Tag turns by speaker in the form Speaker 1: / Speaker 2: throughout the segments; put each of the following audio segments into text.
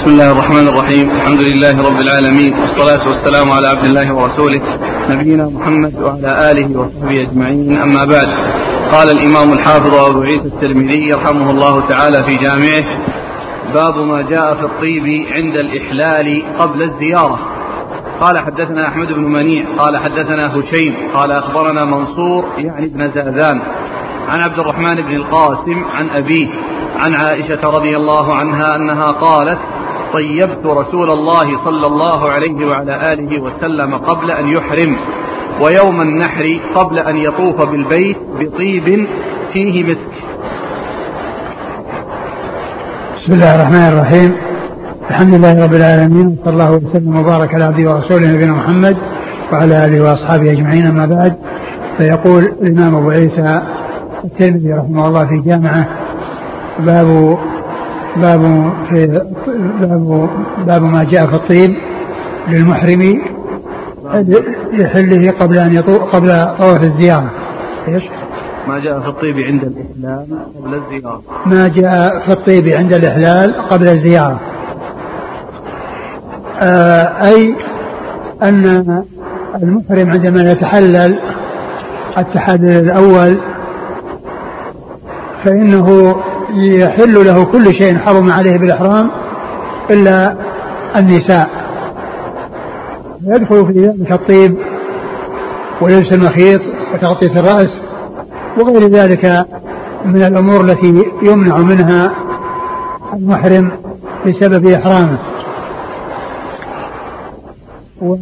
Speaker 1: بسم الله الرحمن الرحيم الحمد لله رب العالمين والصلاة والسلام على عبد الله ورسوله نبينا محمد وعلى آله وصحبه أجمعين أما بعد قال الإمام الحافظ أبو عيسى الترمذي رحمه الله تعالى في جامعه باب ما جاء في الطيب عند الإحلال قبل الزيارة قال حدثنا أحمد بن منيع قال حدثنا هشيم قال أخبرنا منصور يعني ابن زاذان عن عبد الرحمن بن القاسم عن أبيه عن عائشة رضي الله عنها أنها قالت طيبت رسول الله صلى الله عليه وعلى آله وسلم قبل أن يحرم ويوم النحر قبل أن يطوف بالبيت بطيب فيه مسك.
Speaker 2: بسم الله الرحمن الرحيم. الحمد لله رب العالمين صلى الله وسلم وبارك على عبده ورسوله نبينا محمد وعلى آله وأصحابه أجمعين أما بعد فيقول الإمام أبو عيسى الترمذي رحمه الله في جامعه باب باب في باب باب ما جاء في الطيب للمحرم لحله قبل أن يطوف قبل طواف الزيارة. إيش؟
Speaker 1: ما جاء في الطيب عند الإحلام قبل الزيارة.
Speaker 2: ما جاء في الطيب عند الإحلال قبل الزيارة. آه أي أن المحرم عندما يتحلل التحلل الأول فإنه يحل له كل شيء حرم عليه بالإحرام إلا النساء. يدخل في ذلك الطيب ولبس المخيط وتغطية الرأس وغير ذلك من الأمور التي يمنع منها المحرم بسبب إحرامه. و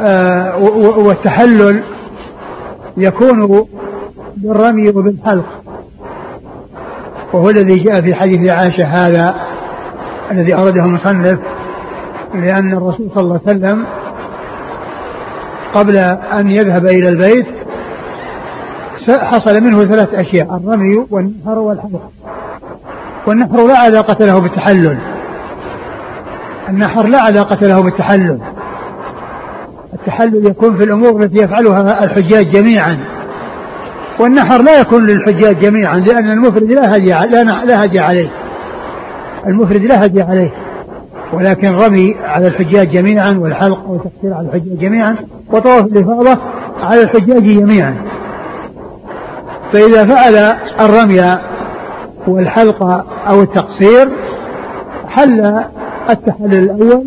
Speaker 2: آه والتحلل يكون بالرمي وبالحلق. وهو الذي جاء في حديث عائشة هذا الذي أورده المصنف لأن الرسول صلى الله عليه وسلم قبل أن يذهب إلى البيت حصل منه ثلاث أشياء الرمي والنحر والحلق والنحر لا علاقة له بالتحلل. النحر لا علاقة له بالتحلل. التحلل يكون في الأمور التي يفعلها الحجاج جميعا. والنحر لا يكون للحجاج جميعا لأن المفرد لا هدي لا هدي عليه. المفرد لا هدي عليه. ولكن رمي على الحجاج جميعا والحلق والتقصير على الحجاج جميعا وطواف الإفاضة على الحجاج جميعا. فإذا فعل الرمي والحلق أو التقصير حل التحلل الأول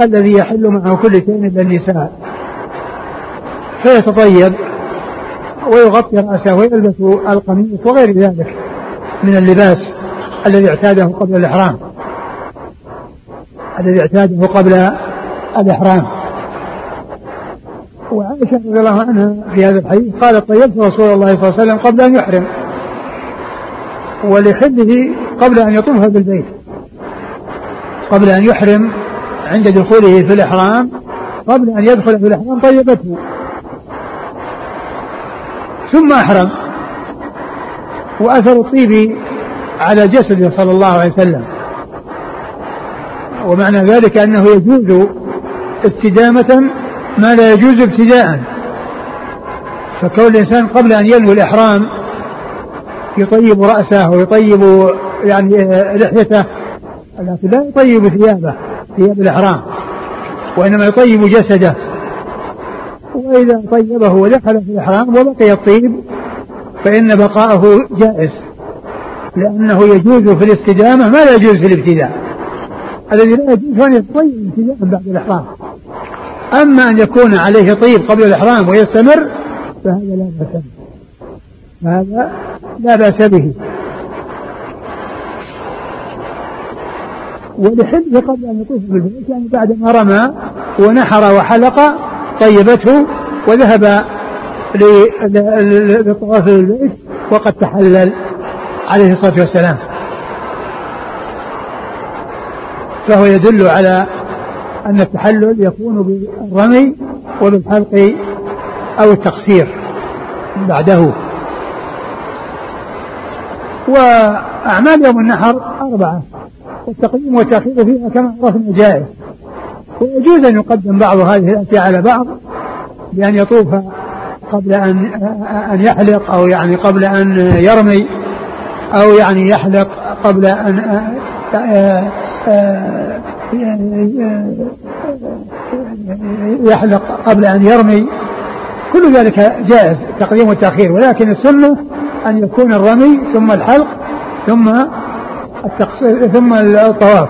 Speaker 2: الذي يحل معه كل شيء إلا النساء. فيتطيب ويغطي رأسه ويلبس القميص وغير ذلك من اللباس الذي اعتاده قبل الإحرام. الذي اعتاده قبل الإحرام. وعائشة رضي الله عنها في هذا الحديث قالت طيبت رسول الله صلى الله عليه وسلم قبل أن يحرم ولحله قبل أن يطوف بالبيت. قبل أن يحرم عند دخوله في الإحرام قبل أن يدخل في الإحرام طيبته. ثم أحرم. وأثر الطيب على جسده صلى الله عليه وسلم. ومعنى ذلك أنه يجوز استدامة ما لا يجوز ابتداء. فكون الإنسان قبل أن ينوي الإحرام يطيب رأسه ويطيب يعني لحيته لكن لا يطيب ثيابه ثياب الإحرام وإنما يطيب جسده. وإذا طيبه ودخل في الإحرام وبقي الطيب فإن بقاءه جائز لأنه يجوز في الاستدامة ما لا يجوز في الابتداء الذي لا يجوز أن يتطيب ابتداء بعد الإحرام. أما أن يكون عليه طيب قبل الإحرام ويستمر فهذا لا بأس به. هذا لا بأس به. ولحله قبل أن يطوف بالبيت يعني بعد ما رمى ونحر وحلق طيبته وذهب للطواف بالبيت وقد تحلل عليه الصلاة والسلام. فهو يدل على أن التحلل يكون بالرمي وبالحلق أو التقصير بعده. وأعمال يوم النحر أربعة والتقديم والتأخير فيها كما عرفنا جائز. ويجوز أن يقدم بعض هذه الأشياء على بعض بأن يطوف قبل أن أن يحلق أو يعني قبل أن يرمي أو يعني يحلق قبل أن يحلق قبل أن يرمي. كل ذلك جائز تقديم والتأخير ولكن السنة أن يكون الرمي ثم الحلق ثم التقصير ثم الطواف.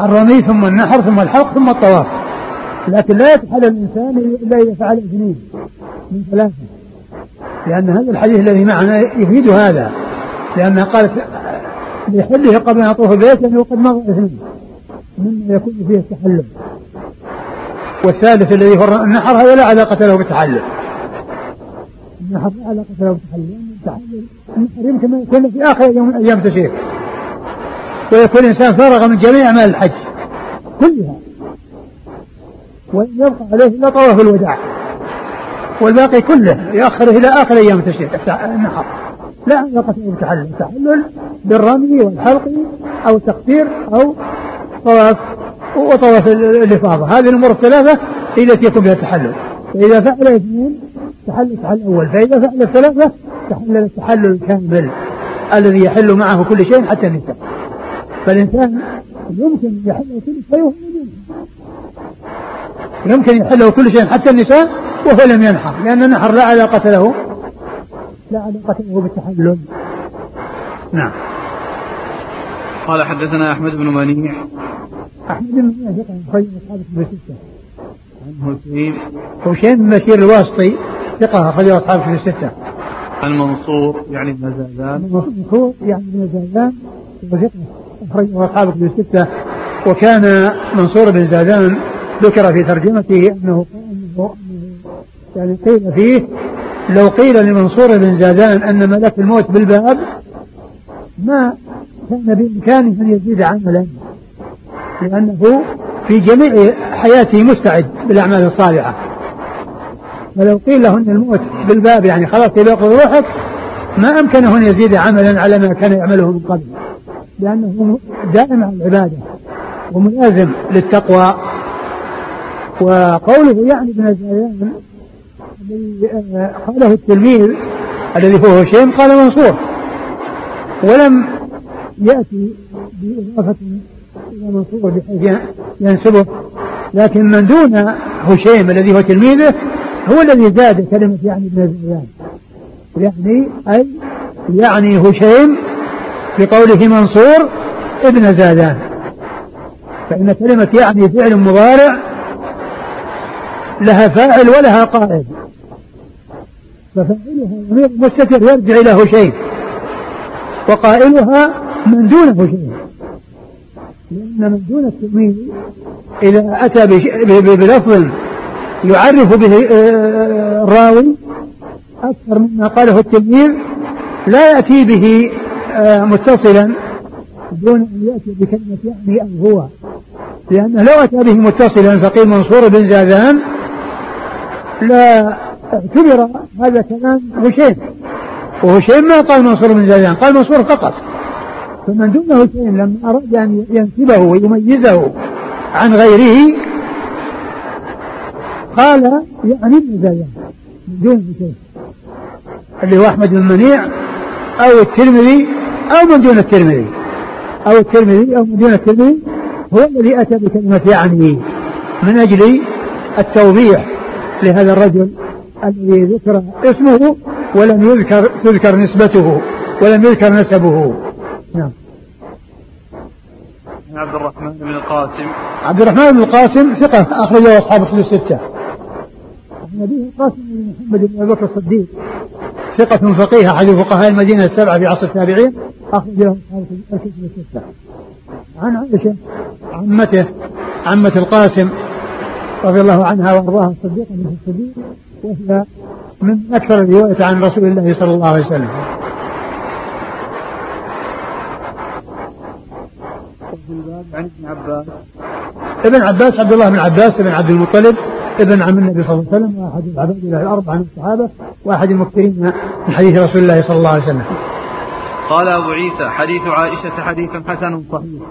Speaker 2: الرمي ثم النحر ثم الحلق ثم الطواف. لكن لا يتحلل الإنسان إلا إذا فعل اثنين من ثلاثة. لأن هذا الحديث الذي معنا يفيد هذا. لأنها قالت لحله قبل أن يطوف البيت لأنه قد مضى إثنين. مما يكون فيه التحلل. والثالث الذي هو النحر هذا لا علاقة له بالتحلل. النحر لا علاقة له بالتحلل. التحلل يمكن أن يكون في آخر يوم من أيام التشريق. ويكون الإنسان فرغ من جميع أعمال الحج. كلها. ولم يبقى عليه إلا طواف الوداع. والباقي كله يؤخره إلى آخر أيام التشريق. النحر. لا علاقة بالتحلل التحلل. بالرمي والحلق أو التقصير أو طواف وطواف الإفاضة. هذه الأمور الثلاثة هي التي يكون بها التحلل. فإذا فعل اثنين تحلل التحلل الأول فإذا فعل الثلاثة تحلل التحلل الكامل الذي يحل معه كل شيء حتى النساء. فالإنسان يمكن يحل كل شيء يمكن يحله كل شيء حتى النساء وهو لم ينحر لأن النحر لا علاقة له. لا علاقة له بالتحلل. نعم.
Speaker 1: قال حدثنا أحمد بن منيع.
Speaker 2: أحمد بن منيع ثقة أخرج أصحاب في الستة
Speaker 1: عن هشيم
Speaker 2: هشيم بن بشير الواسطي ثقة أخرج أصحاب في الستة
Speaker 1: عن منصور يعني بن زازان.
Speaker 2: منصور يعني بن زازان. وثقة. أخرجه أصحاب في الستة وكان منصور بن زازان ذكر في ترجمته أنه يعني قيل فيه لو قيل لمنصور بن زادان أن ملك الموت بالباب ما كان بإمكانه أن يزيد عملا لأنه في جميع حياته مستعد بالأعمال الصالحة. ولو قيل له أن الموت بالباب يعني خلاص يأخذ روحك ما أمكنه أن يزيد عملا على ما كان يعمله من قبل. لأنه دائم على العبادة وملازم للتقوى. وقوله يعني ابن زيان الذي قاله التلميذ الذي هو هشيم قال منصور. ولم يأتي بإضافة إلى منصور بحيث ينسبه لكن من دون هشيم الذي هو تلميذه هو الذي زاد كلمة يعني ابن زيان يعني أي يعني هشيم بقوله منصور ابن زادان. فإن كلمة يعني فعل مضارع لها فاعل ولها قائد ففاعلها ضمير مستتر يرجع إلى هشيم وقائلها من دون هشيم لأن من دون التلميذ إذا أتى بلفظ يعرف به آه، الراوي أكثر مما قاله التلميذ لا يأتي به آه، متصلا دون أن يأتي بكلمة يعني أو هو. لأنه لو أتى به متصلا فقيل منصور بن زادان لا اعتبر هذا كلام هشيم. وهشيم ما قال منصور بن زيدان قال منصور فقط. فمن دون هشيم لما أراد أن ينسبه ويميزه عن غيره قال يعني ابن زيدان من دون هشيم. اللي هو أحمد بن منيع أو الترمذي أو من دون الترمذي. أو الترمذي أو من دون الترمذي هو الذي أتى بكلمة يعني من أجل التوضيح لهذا الرجل الذي ذكر اسمه ولم يذكر تذكر نسبته ولم يذكر نسبه. نعم.
Speaker 1: عبد الرحمن بن القاسم.
Speaker 2: عبد الرحمن بن القاسم ثقة أخرجه أصحاب الكتب الستة. أبيه القاسم بن محمد بن أبي بكر الصديق. ثقة فقيه أحد فقهاء المدينة السبعة في عصر التابعين. أخرجه أصحاب الكتب الستة عن عائشة عمته عمة القاسم رضي الله عنها وأرضاها الصديقة بنت الصديق وهي من أكثر الرواية عن رسول الله صلى الله عليه وسلم.
Speaker 1: عن ابن عباس.
Speaker 2: ابن عباس عبد الله بن عباس بن عبد المطلب. ابن عم النبي صلى الله عليه وسلم واحد العباد الأربعة من الصحابة واحد المكثرين من حديث رسول الله صلى الله عليه وسلم.
Speaker 1: قال أبو عيسى حديث عائشة حديث حسن صحيح.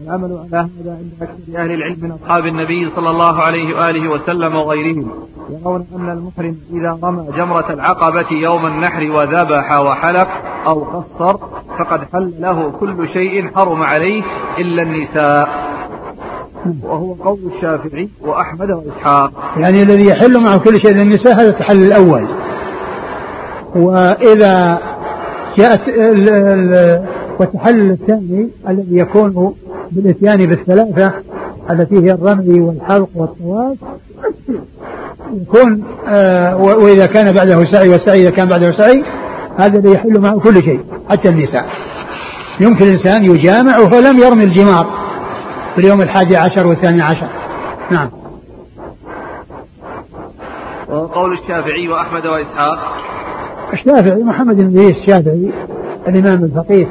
Speaker 1: والعمل على هذا عند أكثر أهل العلم من أصحاب النبي صلى الله عليه وآله وسلم وغيرهم. يرون أن المحرم إذا رمى جمرة العقبة يوم النحر وذبح وحلق أو قصر فقد حل له كل شيء حرم عليه إلا النساء. وهو قول الشافعي وأحمد وإسحاق
Speaker 2: يعني الذي يحل معه كل شيء للنساء هذا التحلل الأول. وإذا جاءت والتحلل الثاني الذي يكون بالإتيان بالثلاثة التي هي الرمي والحلق والطواف يكون آه وإذا كان بعده سعي والسعي إذا كان بعده سعي هذا الذي يحل معه كل شيء حتى النساء. يمكن الإنسان يجامع وهو لم يرمي الجمار. في اليوم الحادي عشر والثاني عشر. نعم.
Speaker 1: وقول الشافعي وأحمد وإسحاق.
Speaker 2: الشافعي محمد بن إدريس الشافعي الإمام الفقيه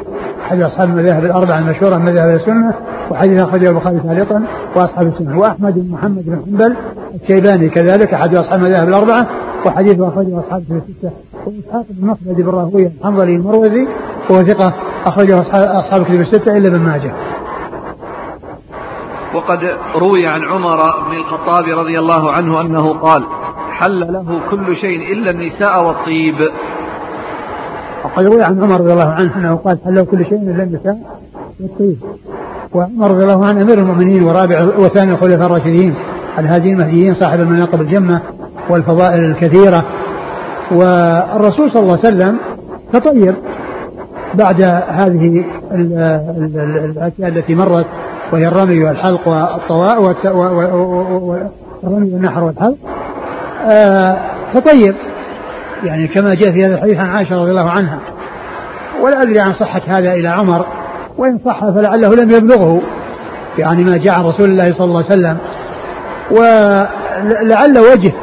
Speaker 2: أحد أصحاب المذاهب الأربعة المشهورة من مذاهب السنة وحديث أخرجه البخاري تعليقا وأصحاب السنة. وأحمد بن محمد بن حنبل الشيباني كذلك أحد أصحاب المذاهب الأربعة وحديث أخرجه أصحاب الستة وإسحاق بن مخلد بن راهويه الحنظلي المروزي وهو ثقة أخرجه أصحاب الكتب الستة إلا ابن ماجه.
Speaker 1: وقد روي عن عمر بن الخطاب رضي الله عنه أنه قال حل له كل شيء إلا النساء والطيب.
Speaker 2: وقد روي عن عمر رضي الله عنه أنه قال حل له كل شيء إلا النساء والطيب. وعمر رضي الله عنه أمير المؤمنين ورابع وثاني الخلفاء الراشدين الهاديين المهديين صاحب المناقب الجمة والفضائل الكثيرة. والرسول صلى الله عليه وسلم تطيب بعد هذه الأشياء التي مرت. وهي الرمي والحلق والطواء والرمي والنحر والحلق. آه تطيب يعني كما جاء في هذا الحديث عن عائشة رضي الله عنها. ولا أدري عن صحة هذا إلى عمر. وإن صح فلعله لم يبلغه. يعني ما جاء عن رسول الله صلى الله عليه وسلم. ولعل وجه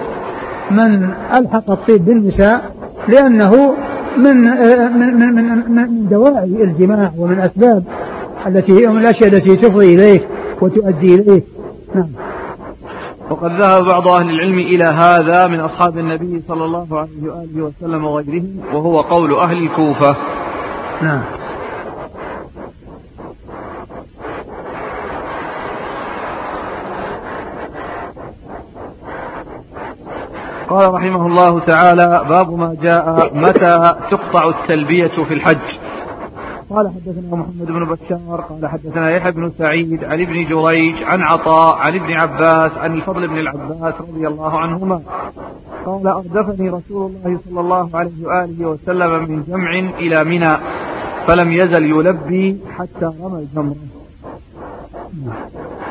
Speaker 2: من ألحق الطيب بالنساء لأنه من من من من, من دواعي الجماع ومن أسباب التي هي من الأشياء التي تفضي إليه وتؤدي إليه نعم.
Speaker 1: وقد ذهب بعض أهل العلم إلى هذا من أصحاب النبي صلى الله عليه وآله وسلم وغيرهم وهو قول أهل الكوفة.
Speaker 2: نعم.
Speaker 1: قال رحمه الله تعالى باب ما جاء متى تقطع التلبية في الحج. قال حدثنا محمد بن بشار قال حدثنا يحيى بن سعيد عن ابن جريج عن عطاء عن ابن عباس عن الفضل بن العباس رضي الله عنهما. قال أردفني رسول الله صلى الله عليه وآله وسلم من جمع إلى منى فلم يزل يلبي حتى رمى الجمرة.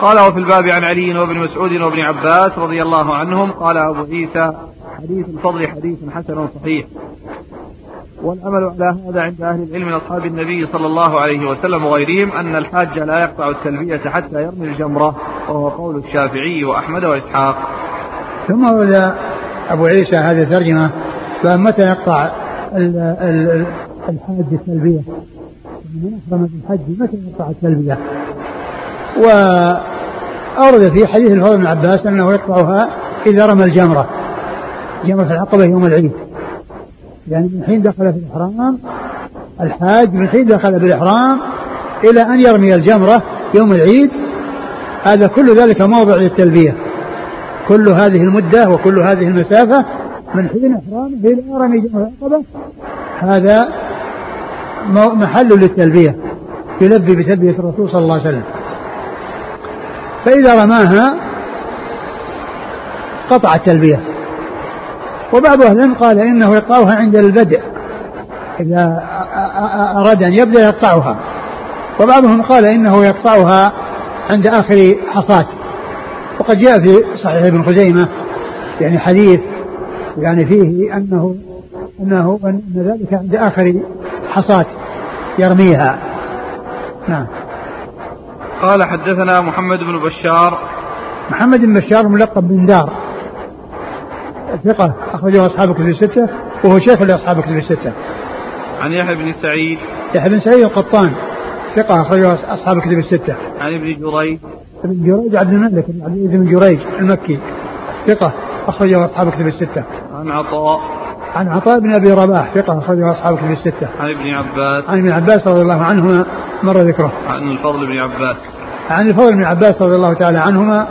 Speaker 1: قال وفي الباب عن علي وابن مسعود وابن عباس رضي الله عنهم قال أبو عيسى حديث الفضل حديث حسن صحيح. والعمل على هذا عند أهل العلم من أصحاب النبي صلى الله عليه وسلم وغيرهم أن الحاج لا يقطع التلبية حتى يرمي الجمرة وهو قول الشافعي وأحمد وإسحاق.
Speaker 2: ثم ورد أبو عيسى هذه الترجمة فمتى يقطع الحاج التلبية؟ من أحرم بالحج متى يقطع التلبية؟ وأورد في حديث الفضل بن عباس أنه يقطعها إذا رمى الجمرة جمرة العقبة يوم العيد. يعني من حين دخل في الإحرام الحاج من حين دخل بالإحرام إلى أن يرمي الجمرة يوم العيد. هذا كل ذلك موضع للتلبية. كل هذه المدة وكل هذه المسافة من حين إحرامه إلى رمي جمرة العقبة هذا محل للتلبية يلبي بتلبية الرسول صلى الله عليه وسلم. فإذا رماها قطع التلبية. وبعض أهل العلم قال إنه يقطعها عند البدء إذا أراد أن يبدأ يقطعها. وبعضهم قال إنه يقطعها عند آخر حصاة وقد جاء في صحيح ابن خزيمة يعني حديث يعني فيه أنه أنه أن ذلك عند آخر حصاة يرميها. نعم.
Speaker 1: قال حدثنا محمد بن بشار.
Speaker 2: محمد بن بشار ملقب بن دار. ثقة أخرجه أصحاب الكتب الستة وهو شيخ لأصحاب الكتب الستة.
Speaker 1: عن يحيى بن سعيد
Speaker 2: يحيى بن سعيد القطان ثقة أخرجه أصحاب الكتب الستة.
Speaker 1: عن ابن جريج
Speaker 2: ابن جريج عبد الملك بن عبد العزيز بن جريج المكي ثقة أخرجه أصحاب الكتب الستة.
Speaker 1: عن عطاء
Speaker 2: عن عطاء بن أبي رباح ثقة أخرجه أصحاب الكتب الستة.
Speaker 1: عن ابن عباس
Speaker 2: عن ابن عباس رضي الله عنهما مر ذكره.
Speaker 1: عن الفضل بن عباس
Speaker 2: عن الفضل بن عباس رضي الله تعالى عنهما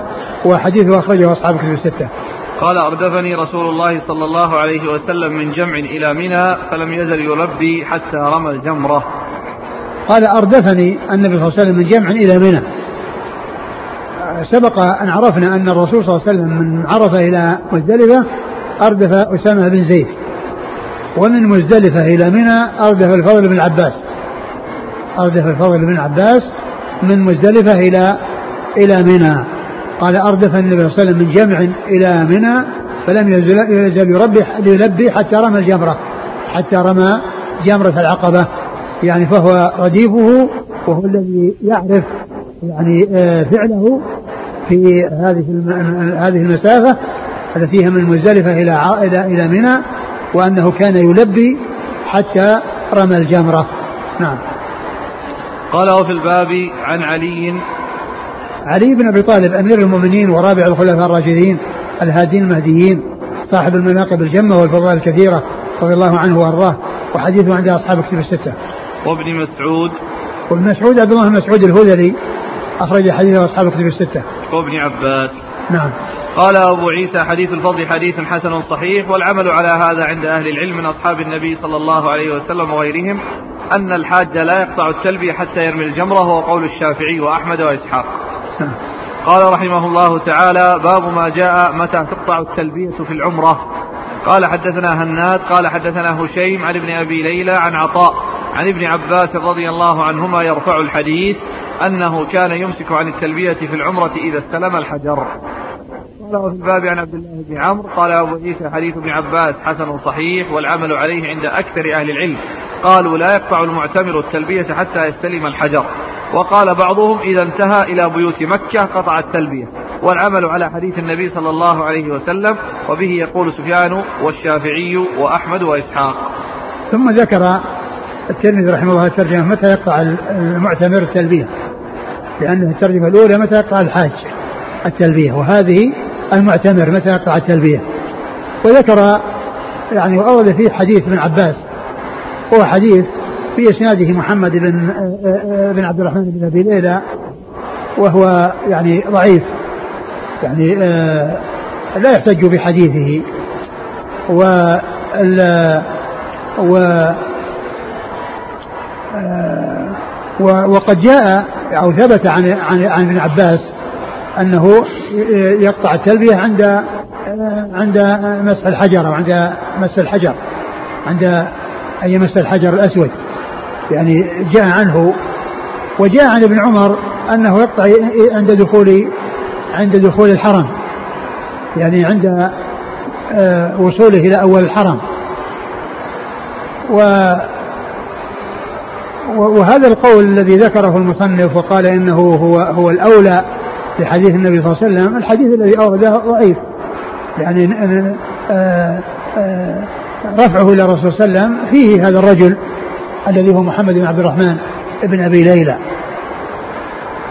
Speaker 2: وحديثه أخرجه أصحاب الكتب الستة.
Speaker 1: قال أردفني رسول الله صلى الله عليه وسلم من جمع إلى منى فلم يزل يلبي حتى رمى الجمرة.
Speaker 2: قال أردفني النبي صلى الله عليه وسلم من جمع إلى منى. سبق أن عرفنا أن الرسول صلى الله عليه وسلم من عرفة إلى مزدلفة أردف أسامة بن زيد. ومن مزدلفة إلى منى أردف الفضل بن العباس أردف الفضل بن العباس من مزدلفة إلى إلى منى. قال أردف النبي صلى الله عليه وسلم من جمع إلى منى فلم يزل يلبي حتى رمى الجمرة حتى رمى جمرة العقبة. يعني فهو رديفه وهو الذي يعرف يعني آه، فعله في هذه هذه المسافة. التي هي من مزدلفة إلى إلى إلى منى وأنه كان يلبي حتى رمى الجمرة. نعم.
Speaker 1: قال وفي الباب عن علي
Speaker 2: علي بن أبي طالب أمير المؤمنين ورابع الخلفاء الراشدين الهادين المهديين صاحب المناقب الجمة والفضائل الكثيره رضي الله عنه وأرضاه وحديثه عند أصحاب كتب الستة.
Speaker 1: وابن مسعود
Speaker 2: وابن مسعود عبد الله بن مسعود الهذلي أخرج حديثه أصحاب كتب الستة.
Speaker 1: وابن عباس
Speaker 2: نعم
Speaker 1: قال أبو عيسى حديث الفضل حديث حسن صحيح والعمل على هذا عند أهل العلم من أصحاب النبي صلى الله عليه وسلم وغيرهم أن الحاج لا يقطع التلبية حتى يرمي الجمرة وهو قول الشافعي وأحمد وإسحاق قال رحمه الله تعالى باب ما جاء متى تقطع التلبية في العمرة. قال حدثنا هناد قال حدثنا هشيم عن ابن أبي ليلى عن عطاء عن ابن عباس رضي الله عنهما يرفع الحديث أنه كان يمسك عن التلبية في العمرة إذا استلم الحجر. قال في الباب عن عبد الله بن عمرو. قال أبو عيسى حديث ابن عباس حسن صحيح والعمل عليه عند أكثر أهل العلم. قالوا لا يقطع المعتمر التلبية حتى يستلم الحجر. وقال بعضهم إذا انتهى إلى بيوت مكة قطع التلبية. والعمل على حديث النبي صلى الله عليه وسلم وبه يقول سفيان والشافعي وأحمد وإسحاق.
Speaker 2: ثم ذكر الترمذي رحمه الله الترجمة متى يقطع المعتمر التلبية. لأنه الترجمة الأولى متى يقطع الحاج التلبية. وهذه المعتمر متى يقطع التلبية. وذكر يعني وأورد فيه حديث ابن عباس. هو حديث في إسناده محمد بن بن عبد الرحمن بن أبي ليلى. وهو يعني ضعيف. يعني لا يحتج بحديثه. و و وقد جاء أو ثبت عن عن عن ابن عباس أنه يقطع التلبية عند عند مسح الحجر أو عند مس الحجر عند أن يمس الحجر الأسود. يعني جاء عنه وجاء عن ابن عمر أنه يقطع عند دخول عند دخول الحرم. يعني عند آه، وصوله إلى أول الحرم. و وهذا القول الذي ذكره المصنف وقال إنه هو هو الأولى في حديث النبي صلى الله عليه وسلم الحديث الذي أورده ضعيف. يعني آآ آه، آه، رفعه إلى الرسول صلى الله عليه وسلم فيه هذا الرجل الذي هو محمد بن عبد الرحمن بن أبي ليلى.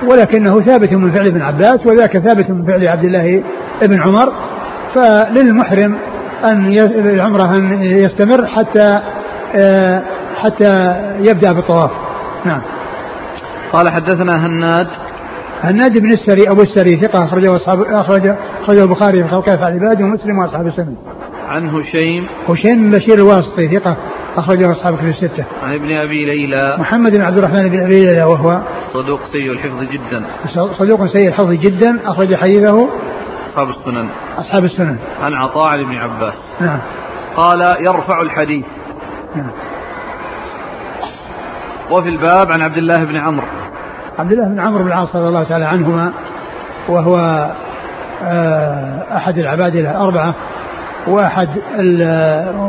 Speaker 2: ولكنه ثابت من فعل ابن عباس وذاك ثابت من فعل عبد الله بن عمر. فللمحرم أن العمرة أن يستمر حتى آه، حتى يبدأ بالطواف. نعم.
Speaker 1: قال حدثنا هناد
Speaker 2: هناد بن السري أبو السري ثقة أخرجه اصحاب اخرج أخرجه البخاري في خلق العباد ومسلم وأصحاب السنن
Speaker 1: عن هشيم
Speaker 2: هشيم بن بشير الواسطي ثقة أخرجه أصحاب كتب الستة.
Speaker 1: عن ابن أبي ليلى
Speaker 2: محمد بن عبد الرحمن بن أبي ليلى وهو
Speaker 1: صدوق سيء الحفظ جدا.
Speaker 2: صدوق سيء الحفظ جدا أخرج حديثه
Speaker 1: أصحاب السنن.
Speaker 2: أصحاب السنن.
Speaker 1: عن عطاء عن ابن عباس.
Speaker 2: نعم.
Speaker 1: قال يرفع الحديث. نعم. وفي الباب عن عبد الله بن عمرو.
Speaker 2: عبد الله بن عمرو بن العاص رضي الله تعالى عنهما وهو آه، أحد العباد الأربعة وأحد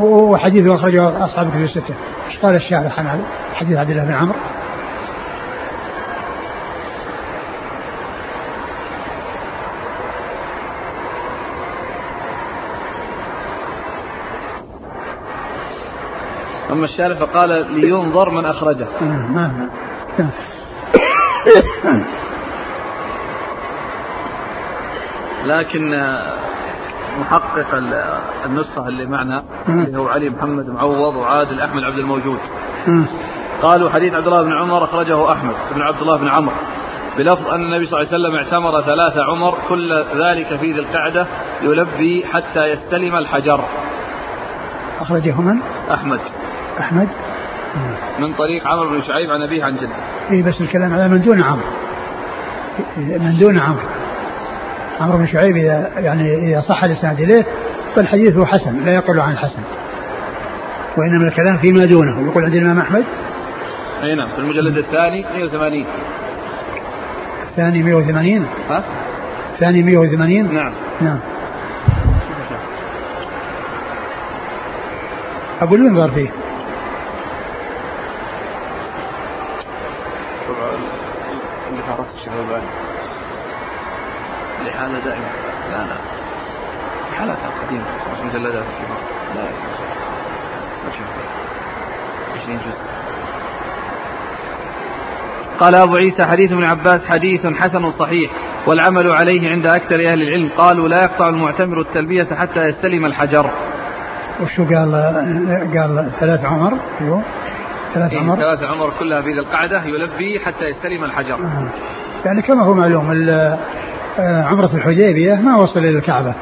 Speaker 2: وحديث أخرجه أصحاب الكتب الستة. قال الشارح عن حديث عبد الله بن عمرو؟
Speaker 1: أما الشارح فقال لينظر من أخرجه.
Speaker 2: آه،
Speaker 1: لكن محقق النسخة اللي معنا اللي هو علي محمد معوض وعادل أحمد عبد الموجود. قالوا حديث عبد الله بن عمر أخرجه أحمد بن عبد الله بن عمرو بلفظ أن النبي صلى الله عليه وسلم اعتمر ثلاث عمر كل ذلك في ذي القعدة يلبي حتى يستلم الحجر.
Speaker 2: أخرجه من؟
Speaker 1: أحمد.
Speaker 2: أحمد.
Speaker 1: من طريق عمرو بن شعيب عن أبيه عن جده.
Speaker 2: إيه بس الكلام على من دون عمرو. من دون عمرو. عمرو بن شعيب إذا يعني إذا صح الإسناد إليه فالحديث هو حسن لا يقل عن الحسن وإنما الكلام فيما دونه. يقول عند الإمام أحمد؟
Speaker 1: أي نعم في المجلد الثاني 180
Speaker 2: الثاني 180
Speaker 1: ها؟
Speaker 2: الثاني 180
Speaker 1: نعم.
Speaker 2: نعم. أقول ينظر فيه
Speaker 1: الألباني الإحالة دائما. لا لا. إحالاتها قديمة. مجلدات كبار لا ما شوف 20 جزء. قال أبو عيسى حديث ابن عباس حديث حسن صحيح والعمل عليه عند أكثر أهل العلم. قالوا لا يقطع المعتمر التلبية حتى يستلم الحجر.
Speaker 2: وشو قال قال ثلاث عمر؟ أيوه. ثلاث
Speaker 1: إيه
Speaker 2: عمر.
Speaker 1: ثلاث عمر كلها في ذي القعدة يلبي حتى يستلم الحجر.
Speaker 2: آه. يعني كما هو معلوم آه، عمرة الحديبية ما وصل إلى الكعبة.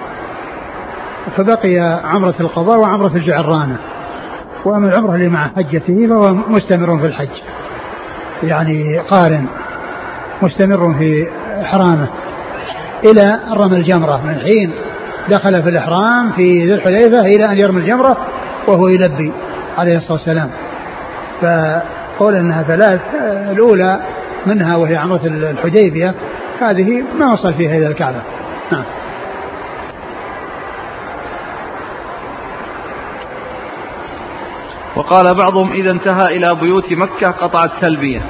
Speaker 2: فبقي عمرة القضاء وعمرة الجعرانة. وأما العمرة اللي مع حجته فهو مستمر في الحج. يعني قارن مستمر في إحرامه. إلى رمى الجمرة. من حين دخل في الإحرام في ذي الحليفة إلى أن يرمي الجمرة وهو يلبي عليه الصلاة والسلام. فقول أنها ثلاث آه، الأولى منها وهي عمرة الحديبية هذه ما وصل فيها إلى الكعبة. نعم.
Speaker 1: وقال بعضهم إذا انتهى إلى بيوت مكة قطع التلبية.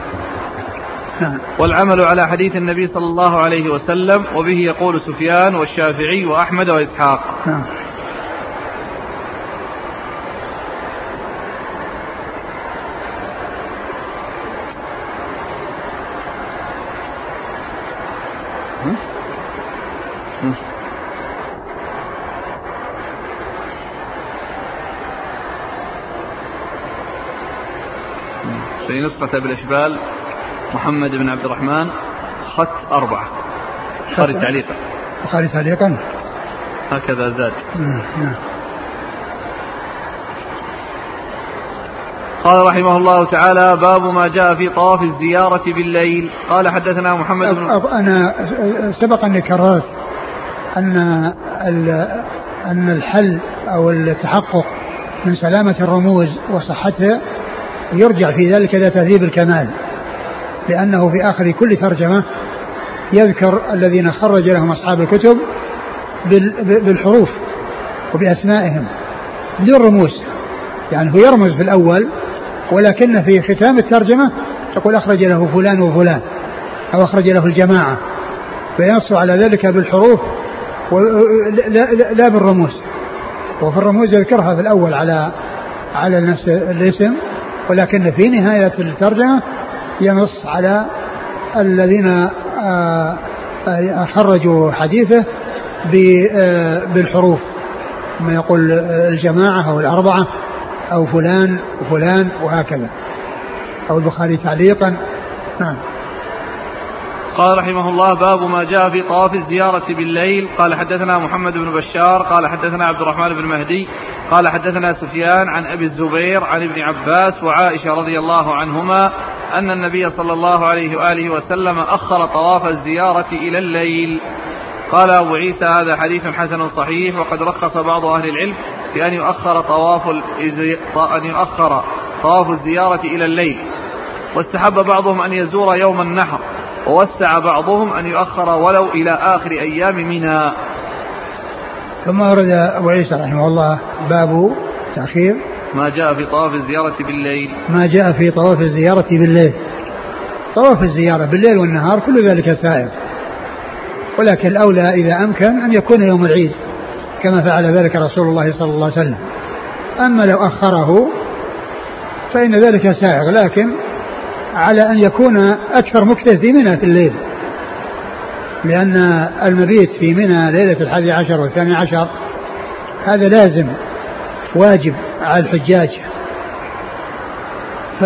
Speaker 2: نعم.
Speaker 1: والعمل على حديث النبي صلى الله عليه وسلم وبه يقول سفيان والشافعي وأحمد وإسحاق.
Speaker 2: نعم.
Speaker 1: في نسخة بالإشبال محمد بن عبد الرحمن خط أربعة. خارج تعليقا
Speaker 2: البخاري تعليقا
Speaker 1: هكذا زاد.
Speaker 2: نعم نعم.
Speaker 1: قال رحمه الله تعالى باب ما جاء في طواف الزيارة بالليل. قال حدثنا محمد بن
Speaker 2: أنا سبق أني كررت أن أن الحل أو التحقق من سلامة الرموز وصحتها يرجع في ذلك إلى تهذيب الكمال لأنه في آخر كل ترجمة يذكر الذين خرج لهم أصحاب الكتب بال- بالحروف وبأسمائهم بدون رموز يعني هو يرمز في الأول ولكن في ختام الترجمة تقول أخرج له فلان وفلان أو أخرج له الجماعة فينص على ذلك بالحروف لا, بالرموز. وفي الرموز يذكرها في الأول على على نفس الاسم ولكن في نهاية الترجمة ينص على الذين آه، آه، خرجوا حديثه آه، بالحروف. ما يقول الجماعة أو الأربعة أو فلان وفلان وهكذا. أو البخاري تعليقا. نعم.
Speaker 1: قال رحمه الله باب ما جاء في طواف الزيارة بالليل. قال حدثنا محمد بن بشار قال حدثنا عبد الرحمن بن مهدي قال حدثنا سفيان عن أبي الزبير عن ابن عباس وعائشة رضي الله عنهما أن النبي صلى الله عليه وآله وسلم أخر طواف الزيارة إلى الليل. قال أبو عيسى هذا حديث حسن صحيح وقد رخص بعض أهل العلم في أن يؤخر طواف أن يؤخر طواف الزيارة إلى الليل. واستحب بعضهم أن يزور يوم النحر. ووسع بعضهم أن يؤخر ولو إلى آخر أيام منى
Speaker 2: ثم ورد أبو عيسى رحمه الله باب تأخير.
Speaker 1: ما جاء في طواف الزيارة بالليل.
Speaker 2: ما جاء في طواف الزيارة بالليل. طواف الزيارة بالليل والنهار كل ذلك سائر. ولكن الأولى إذا أمكن أن يكون يوم العيد كما فعل ذلك رسول الله صلى الله عليه وسلم. أما لو أخره فإن ذلك سائغ لكن على أن يكون أكثر مكث في منى في الليل. لأن المبيت في منى ليلة الحادي عشر والثاني عشر هذا لازم واجب على الحجاج. ف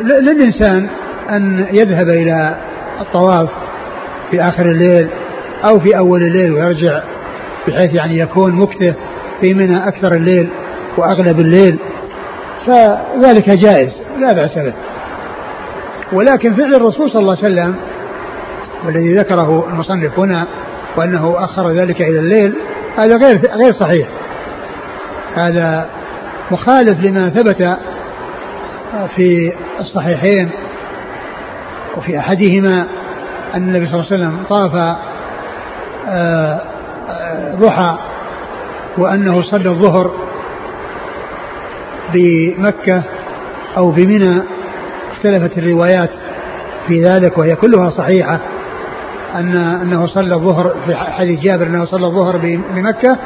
Speaker 2: للإنسان أن يذهب إلى الطواف في آخر الليل أو في أول الليل ويرجع بحيث يعني يكون مكثه في منى أكثر الليل وأغلب الليل. فذلك جائز لا بأس به. ولكن فعل الرسول صلى الله عليه وسلم والذي ذكره المصنف هنا وأنه أخر ذلك إلى الليل هذا غير غير صحيح. هذا مخالف لما ثبت في الصحيحين وفي أحدهما أن النبي صلى الله عليه وسلم طاف آه، آه، ضحى وأنه صلى الظهر بمكة أو بمنى اختلفت الروايات في ذلك وهي كلها صحيحة أن أنه صلى الظهر في حديث جابر أنه صلى الظهر بمكة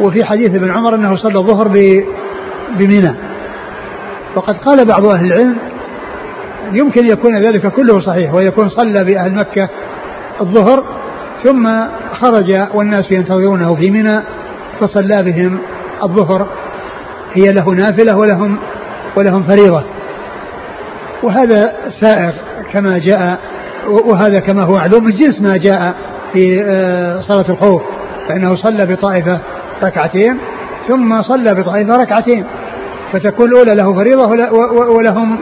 Speaker 2: وفي حديث ابن عمر أنه صلى الظهر بمنى. وقد قال بعض أهل العلم يمكن يكون ذلك كله صحيح ويكون صلى بأهل مكة الظهر ثم خرج والناس ينتظرونه في منى فصلى بهم الظهر هي له نافلة ولهم ولهم فريضة. وهذا سائر كما جاء وهذا كما هو معلوم من جنس ما جاء في آه، صلاة الخوف فإنه صلى بطائفة ركعتين ثم صلى بطائفة ركعتين فتكون الأولى له فريضة ولهم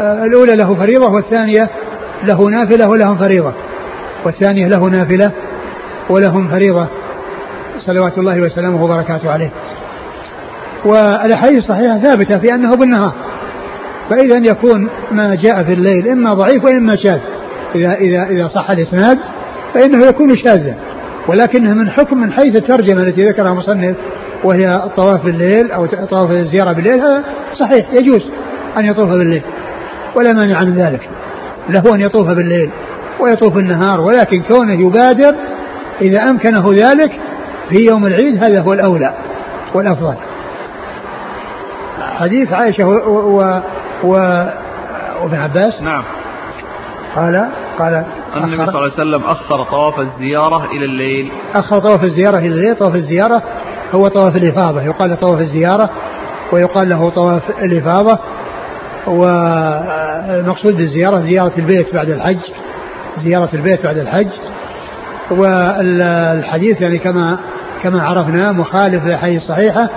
Speaker 2: آه، الأولى له فريضة والثانية له نافلة ولهم فريضة. والثانية له نافلة ولهم فريضة. صلوات الله وسلامه وبركاته عليه. والأحاديث الصحيحة ثابتة في أنه بالنهار. فإذا يكون ما جاء في الليل إما ضعيف وإما شاذ. إذا إذا إذا صح الإسناد فإنه يكون شاذا. ولكنه من حكم من حيث الترجمة التي ذكرها المصنف وهي الطواف بالليل أو طواف الزيارة بالليل هذا صحيح يجوز أن يطوف بالليل. ولا مانع من ذلك. له أن يطوف بالليل ويطوف النهار ولكن كونه يبادر إذا أمكنه ذلك في يوم العيد هذا هو الأولى والأفضل. حديث عائشة و, و, و وابن عباس؟
Speaker 1: نعم.
Speaker 2: قال قال
Speaker 1: النبي صلى الله عليه وسلم أخر طواف الزيارة إلى الليل.
Speaker 2: أخر طواف الزيارة إلى الليل طواف الزيارة هو طواف الإفاضة. يقال له طواف الزيارة ويقال له طواف الإفاضة. والمقصود بالزيارة زيارة البيت بعد الحج زيارة البيت بعد الحج. والحديث يعني كما كما عرفنا مخالف للحديث الصحيحة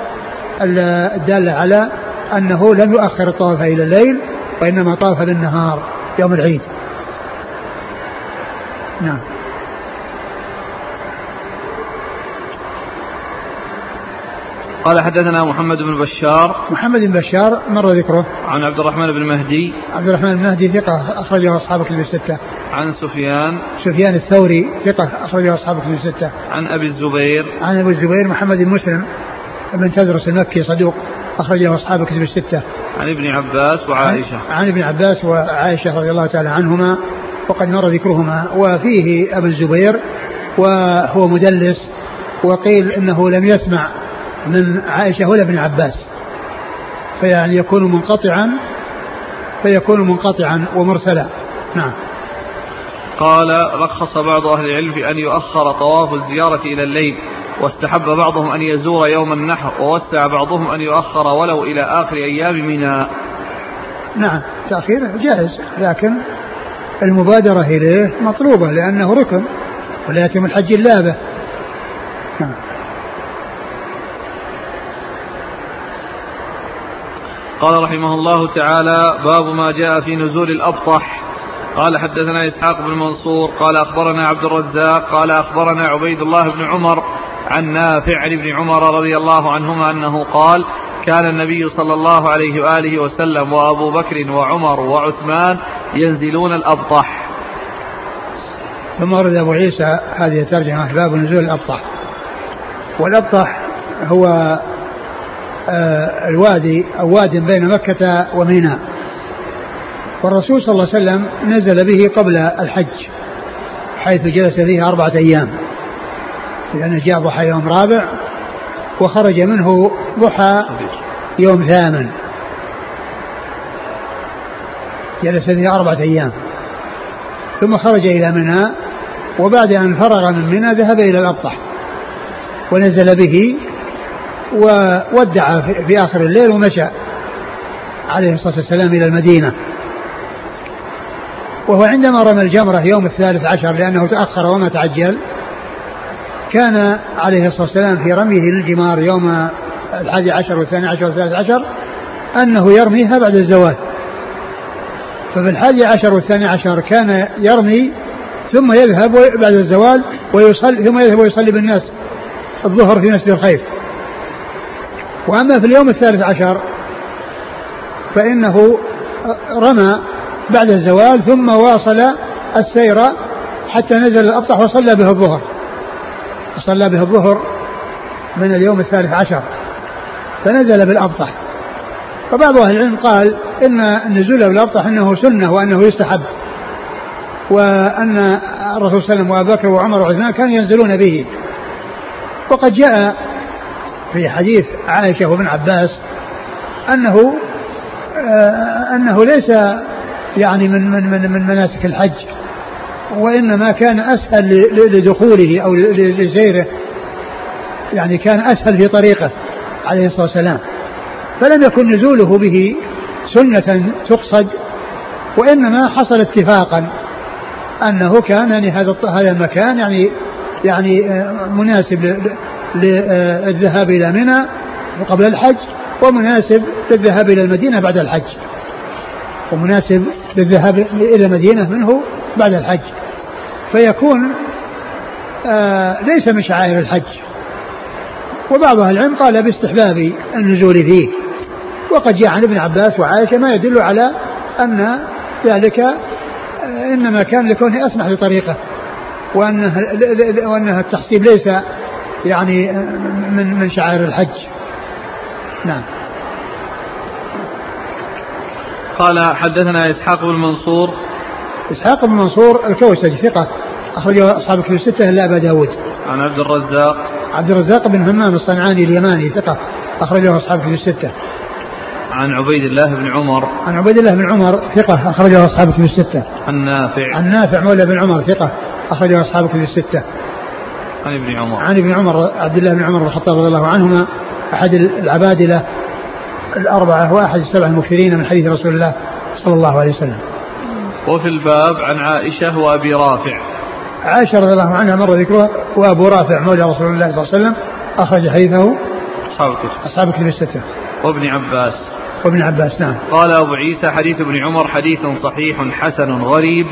Speaker 2: الدالة على أنه لم يؤخر الطواف إلى الليل وإنما طاف بالنهار يوم العيد. نعم.
Speaker 1: قال حدثنا محمد بن بشار.
Speaker 2: محمد بن بشار مر ذكره؟
Speaker 1: عن عبد الرحمن بن مهدي.
Speaker 2: عبد الرحمن بن مهدي ثقة أخرجه أصحاب كتب الستة.
Speaker 1: عن سفيان.
Speaker 2: سفيان الثوري ثقة أخرجه أصحاب كتب الستة.
Speaker 1: عن أبي الزبير.
Speaker 2: عن أبي الزبير محمد بن مسلم بن تدرس المكي صدوق. أخرجه أصحاب كتب الستة.
Speaker 1: عن ابن عباس وعائشة.
Speaker 2: عن, عن ابن عباس وعائشة رضي الله تعالى عنهما وقد مر ذكرهما. وفيه أبو الزبير وهو مدلس وقيل إنه لم يسمع من عائشة ولا ابن عباس. فيعني يكون منقطعا فيكون منقطعا ومرسلا. نعم.
Speaker 1: قال رخص بعض أهل العلم في أن يؤخر طواف الزيارة إلى الليل. واستحب بعضهم أن يزور يوم النحر ووسع بعضهم أن يؤخر ولو إلى آخر أيام منى
Speaker 2: نعم تاخيره جائز لكن المبادرة إليه مطلوبة لأنه ركن ولا يتم الحج إلا به. نعم.
Speaker 1: قال رحمه الله تعالى باب ما جاء في نزول الأبطح. قال حدثنا إسحاق بن منصور قال أخبرنا عبد الرزاق قال أخبرنا عبيد الله بن عمر عن نافع عن ابن عمر رضي الله عنهما أنه قال كان النبي صلى الله عليه وآله وسلم وأبو بكر وعمر وعثمان ينزلون الأبطح.
Speaker 2: ثم ورد أبو عيسى هذه الترجمة باب نزول الأبطح. والأبطح هو آه، الوادي أو واد بين مكة وميناء. والرسول صلى الله عليه وسلم نزل به قبل الحج حيث جلس فيه أربعة أيام. لأنه جاء ضحى يوم رابع وخرج منه ضحى يوم ثامن. جلس فيه أربعة أيام. ثم خرج إلى منى وبعد أن فرغ من منى ذهب إلى الأبطح. ونزل به وودع في آخر الليل ومشى عليه الصلاة والسلام إلى المدينة. وهو عندما رمى الجمرة يوم الثالث عشر لأنه تأخر وما تعجل كان عليه الصلاة والسلام في رميه للجمار يوم الحادي عشر والثاني عشر والثالث عشر أنه يرميها بعد الزوال. ففي الحادي عشر والثاني عشر كان يرمي ثم يذهب بعد الزوال ويصلي ثم يذهب ويصلي بالناس الظهر في مسجد الخيف وأما في اليوم الثالث عشر فإنه رمى بعد الزوال ثم واصل السير حتى نزل الأبطح وصلى به الظهر. وصلى به الظهر من اليوم الثالث عشر. فنزل بالأبطح. فبعض أهل العلم قال إن النزول بالأبطح أنه سنة وأنه يستحب. وأن الرسول صلى الله عليه وسلم وأبو بكر وعمر وعثمان كانوا ينزلون به. وقد جاء في حديث عائشة وابن عباس أنه آه، أنه ليس يعني من من من, من مناسك الحج وإنما كان أسهل لدخوله أو لسيره يعني كان أسهل في طريقه عليه الصلاة والسلام. فلم يكن نزوله به سنة تقصد وإنما حصل اتفاقا أنه كان يعني هذا هذا المكان يعني يعني آه، مناسب للذهاب إلى منى قبل الحج ومناسب للذهاب إلى المدينة بعد الحج ومناسب للذهاب إلى المدينة منه بعد الحج. فيكون آه ليس من شعائر الحج. وبعض أهل العلم قال باستحباب النزول فيه. وقد جاء عن ابن عباس وعائشة ما يدل على أن ذلك آه، إنما كان لكونه أسمح لطريقة. وأنه, وأنه التحصيب ليس يعني من من شعائر الحج. نعم.
Speaker 1: قال حدثنا إسحاق بن منصور.
Speaker 2: إسحاق بن منصور الكوسج ثقة أخرجه أصحاب الكتب الستة إلا أبا داود.
Speaker 1: عن عبد الرزاق.
Speaker 2: عبد الرزاق بن همام الصنعاني اليماني ثقة أخرجه أصحاب الكتب الستة.
Speaker 1: عن عبيد الله بن عمر.
Speaker 2: عن عبيد الله بن عمر ثقة أخرجه أصحاب الكتب الستة.
Speaker 1: عن نافع.
Speaker 2: عن نافع مولى بن عمر ثقة أخرجه أصحاب الكتب الستة.
Speaker 1: عن ابن عمر.
Speaker 2: عن ابن عمر عبد الله بن عمر بن الخطاب رضي الله عنهما أحد العبادلة الأربعة وأحد السبع المكثرين من حديث رسول الله صلى الله عليه وسلم.
Speaker 1: وفي الباب عن عائشة وأبي رافع.
Speaker 2: عائشة رضي الله عنها مر ذكرها وأبو رافع مولى رسول الله صلى الله عليه وسلم أخرج حديثه.
Speaker 1: أصحاب الكتب.
Speaker 2: أصحاب الكتب الستة.
Speaker 1: وابن عباس.
Speaker 2: وابن عباس نعم.
Speaker 1: قال أبو عيسى حديث ابن عمر حديث صحيح حسن غريب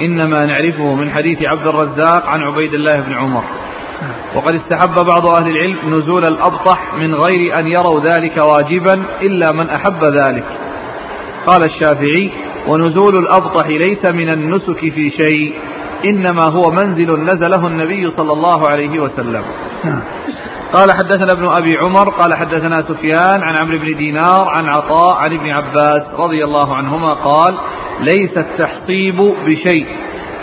Speaker 1: إنما نعرفه من حديث عبد الرزاق عن عبيد الله بن عمر. وقد استحب بعض أهل العلم نزول الأبطح من غير أن يروا ذلك واجبا إلا من أحب ذلك قال الشافعي ونزول الأبطح ليس من النسك في شيء إنما هو منزل نزله النبي صلى الله عليه وسلم. قال حدثنا ابن أبي عمر قال حدثنا سفيان عن عمرو بن دينار عن عطاء عن ابن عباس رضي الله عنهما قال ليس التحصيب بشيء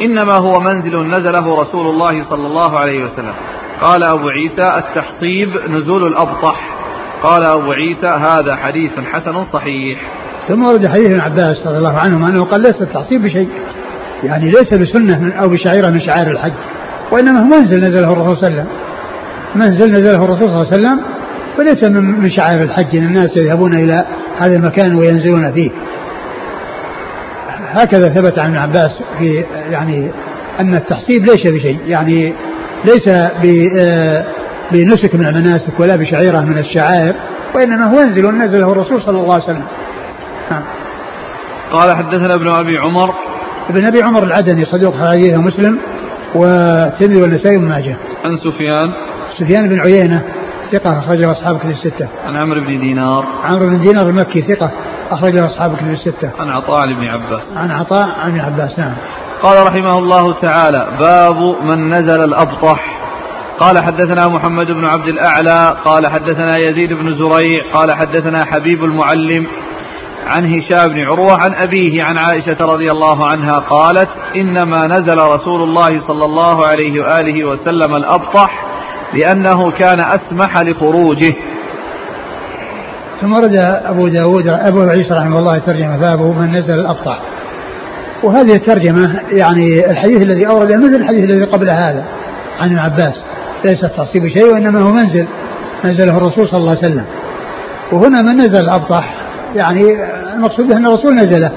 Speaker 1: إنما هو منزل نزله رسول الله صلى الله عليه وسلم. قال أبو عيسى التحصيب نزول الأبطح. قال أبو عيسى هذا حديث حسن صحيح.
Speaker 2: ثم ورد حديث ابن عباس رضي الله عنهما أنه قال ليس التحصيب بشيء. يعني ليس بسنة أو بشعيرة من شعائر الحج. وإنما هو منزل نزله الرسول صلى الله عليه وسلم. منزل نزله الرسول صلى الله عليه وسلم وليس من شعائر الحج. إن الناس يذهبون إلى هذا المكان وينزلون فيه. هكذا ثبت عن ابن عباس في يعني أن التحصيب ليس بشيء يعني ليس آه، بنسك من المناسك ولا بشعيرة من الشعائر وإنما هو منزل نزله الرسول صلى الله عليه وسلم. نعم.
Speaker 1: قال حدثنا ابن أبي عمر
Speaker 2: ابن أبي عمر العدني صدوق حديثه مسلم والترمذي والنسائي وابن ماجه.
Speaker 1: عن سفيان
Speaker 2: سفيان بن عيينة ثقة أخرجه أصحاب كتب الستة.
Speaker 1: عن عمرو بن دينار.
Speaker 2: عمرو بن دينار المكي ثقة أخرجه أصحاب كتب الستة.
Speaker 1: عن عطاء بن عباس.
Speaker 2: عن عطاء عن ابن عباس نعم.
Speaker 1: قال رحمه الله تعالى باب من نزل الأبطح قال حدثنا محمد بن عبد الأعلى قال حدثنا يزيد بن زريع قال حدثنا حبيب المعلم عن هشام بن عروة عن أبيه عن عائشة رضي الله عنها قالت إنما نزل رسول الله صلى الله عليه وآله وسلم الأبطح لأنه كان أسمح لخروجه
Speaker 2: ثم ورد أبو داود أبو عيسى رحمه الله ترجمة بابه من نزل الأبطح وهذه الترجمة يعني الحديث الذي أورده مثل الحديث الذي قبل هذا عن ابن عباس ليس التعصيب شيء وإنما هو منزل نزله الرسول صلى الله عليه وسلم. وهنا من نزل الأبطح يعني المقصود أن الرسول نزله.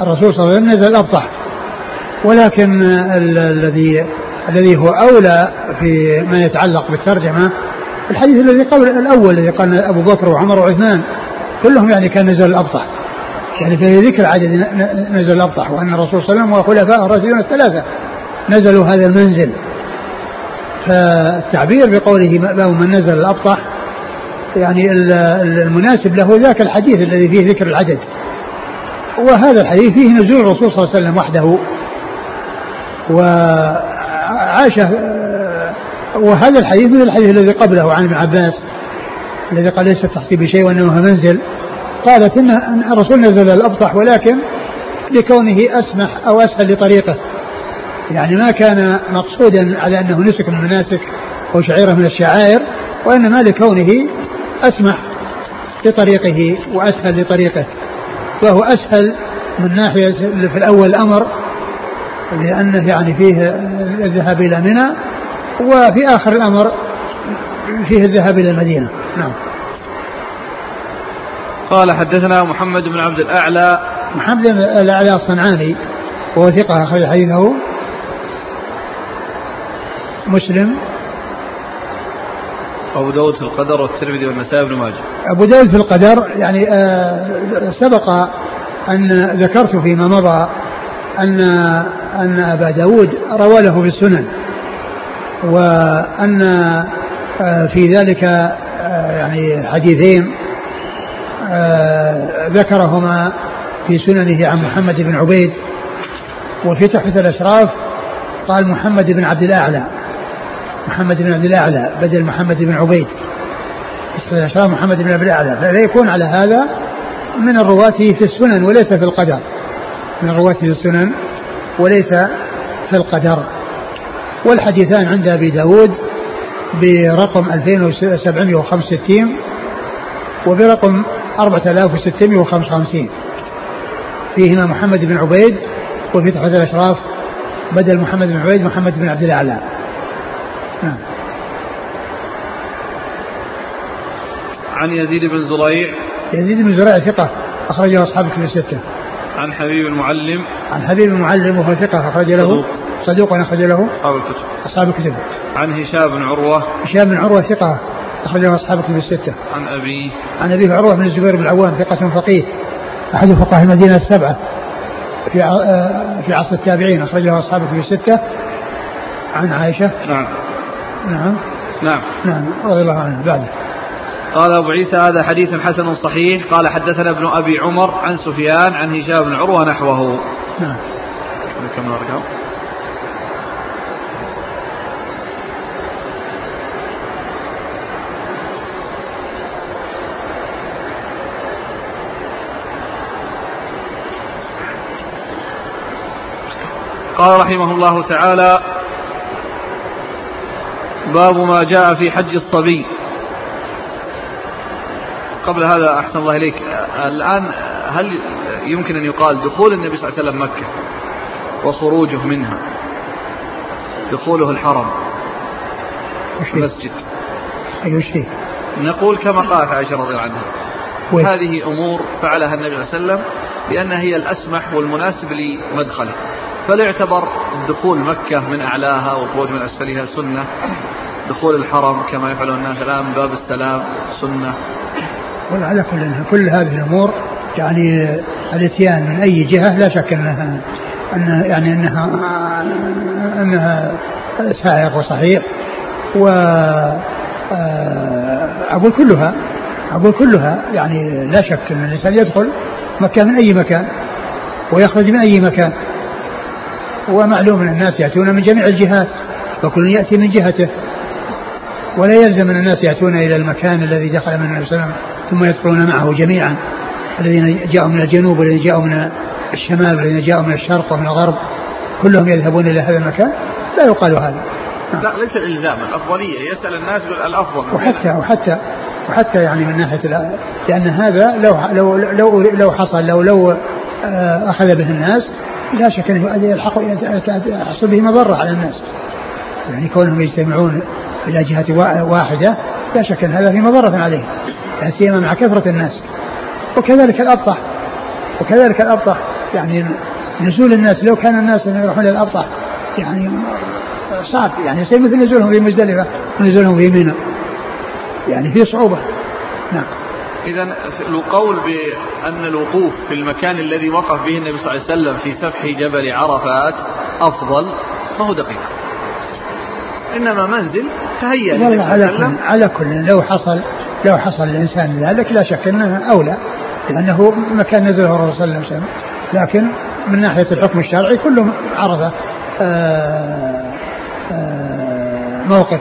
Speaker 2: الرسول صلى الله عليه وسلم نزل الأبطح. ولكن الذي الذي هو أولى في ما يتعلق بالترجمة الحديث الذي قبل الأول الذي قال أبو بكر وعمر وعثمان كلهم يعني كان نزل الأبطح. يعني في ذكر عدد نزل الأبطح وأن الرسول صلى الله عليه وسلم وخلفاء الراشدون الثلاثة نزلوا هذا المنزل. فالتعبير بقوله من نزل الأبطح يعني المناسب له ذاك الحديث الذي فيه ذكر العدد. وهذا الحديث فيه نزول الرسول صلى الله عليه وسلم وحده. وعاش وهذا الحديث مثل الحديث الذي قبله عن ابن عباس الذي قال ليس تحتي بشيء وانه منزل. قالت ان الرسول نزل الأبطح ولكن لكونه أسمح أو أسهل لطريقه. يعني ما كان مقصودا على أنه نسك من المناسك أو شعيره من الشعائر وإنما لكونه أسمح لطريقه وأسهل لطريقه. وهو أسهل من ناحية في الأول الأمر لأنه يعني فيه الذهاب إلى منى وفي آخر الأمر فيه الذهاب إلى المدينة. نعم.
Speaker 1: قال حدثنا محمد بن عبد الأعلى.
Speaker 2: محمد بن الأعلى الصنعاني وهو ثقة أخرج حديثه. مسلم.
Speaker 1: أبو داود في القدر والترمذي والنسائي بن ماجه.
Speaker 2: أبو داود في القدر يعني آه سبق أن ذكرت فيما مضى أن أن أبا داود روى له في السنن. وأن آه في ذلك آه يعني حديثين آه ذكرهما في سننه عن محمد بن عبيد. وفي تحفة الأشراف قال محمد بن عبد الأعلى محمد بن عبد الأعلى بدل محمد بن عبيد. الأشراف محمد بن عبد الأعلى فيكون على هذا من الرواة في السنن وليس في القدر. من الرواة في السنن وليس في القدر. والحديثان عند أبي داود برقم 2765 وبرقم 4655 فيهما محمد بن عبيد وفي تحفة الأشراف بدل محمد بن عبيد محمد بن عبد الأعلى. نعم.
Speaker 1: عن يزيد بن زريع.
Speaker 2: يزيد بن زريع ثقة أخرجه أصحاب الكتب الستة.
Speaker 1: عن حبيب المعلم.
Speaker 2: عن حبيب المعلم وهو ثقة أخرج له. صدوق أخرج له؟
Speaker 1: أصحاب الكتب.
Speaker 2: أصحاب الكتب.
Speaker 1: عن هشام بن عروة.
Speaker 2: هشام بن عروة ثقة أخرجه أصحاب الكتب الستة.
Speaker 1: عن أبيه
Speaker 2: عن أبيه عروة بن الزبير بن العوام ثقة فقيه أحد فقهاء المدينة السبعة. في في عصر التابعين أخرجه أصحاب الكتب الستة. عن عائشة.
Speaker 1: نعم.
Speaker 2: نعم.
Speaker 1: نعم.
Speaker 2: نعم رضي الله عنه. بعده
Speaker 1: قال أبو عيسى هذا حديث حسن صحيح. قال حدثنا ابن أبي عمر عن سفيان عن هشام بن عروة نحوه.
Speaker 2: نعم.
Speaker 1: كم قال رحمه الله تعالى باب ما جاء في حج الصبي. قبل هذا أحسن الله إليك. الآن هل يمكن أن يقال دخول النبي صلى الله عليه وسلم مكة وخروجه منها دخوله الحرم المسجد؟
Speaker 2: أي شيء
Speaker 1: نقول كما قالت عائشة رضي الله عنها؟ هذه أمور فعلها النبي صلى الله عليه وسلم لأنها هي الأسمح والمناسب لمدخله. فلا يعتبر دخول مكة من أعلاها والخروج من أسفلها سنة. دخول الحرم كما يفعل الناس الآن باب السلام سنة.
Speaker 2: وعلى كل كل هذه الأمور يعني الإتيان من أي جهة لا شك انها ان يعني انها أنها سائغ وصحيح. و أقول كلها أقول كلها يعني لا شك أن الإنسان يدخل مكة من أي مكان ويخرج من أي مكان. ومعلوم أن الناس يأتون من جميع الجهات وكل يأتي من جهته. ولا يلزم أن الناس يأتون إلى المكان الذي دخل منه النبي صلى الله عليه وسلم ثم يدخلون معه جميعا. الذين جاءوا من الجنوب والذين جاءوا من الشمال والذين جاءوا من الشرق ومن الغرب كلهم يذهبون إلى هذا المكان. لا يقال هذا.
Speaker 1: لا ليس الالزام الافضليه يسأل الناس الأفضل.
Speaker 2: وحتى وحتى وحتى يعني من ناحية لأن هذا لو لو لو لو حصل لو لو أخذ به الناس لا شك أنه يلحق يحصل به مضرة على الناس. يعني كونهم يجتمعون إلى جهة واحدة لا شك أن هذا في مضرة عليهم لا سيما مع كثرة الناس. وكذلك الأبطح وكذلك الأبطح يعني نزول الناس لو كان الناس يروحون للأبطح يعني صعب يعني يصير مثل نزولهم في مزدلفة ونزولهم في منى. يعني في صعوبة. نعم.
Speaker 1: إذا القول بأن الوقوف في المكان الذي وقف به النبي صلى الله عليه وسلم في سفح جبل عرفات أفضل فهو دقيق. إنما منزل تهيأ
Speaker 2: والله على كل على كل لو حصل لو حصل الإنسان ذلك لا شك أنه أولى لأنه مكان نزله الرسول صلى الله عليه وسلم. لكن من ناحية الحكم الشرعي كل عرفة آآ آه، آآ آه، موقف.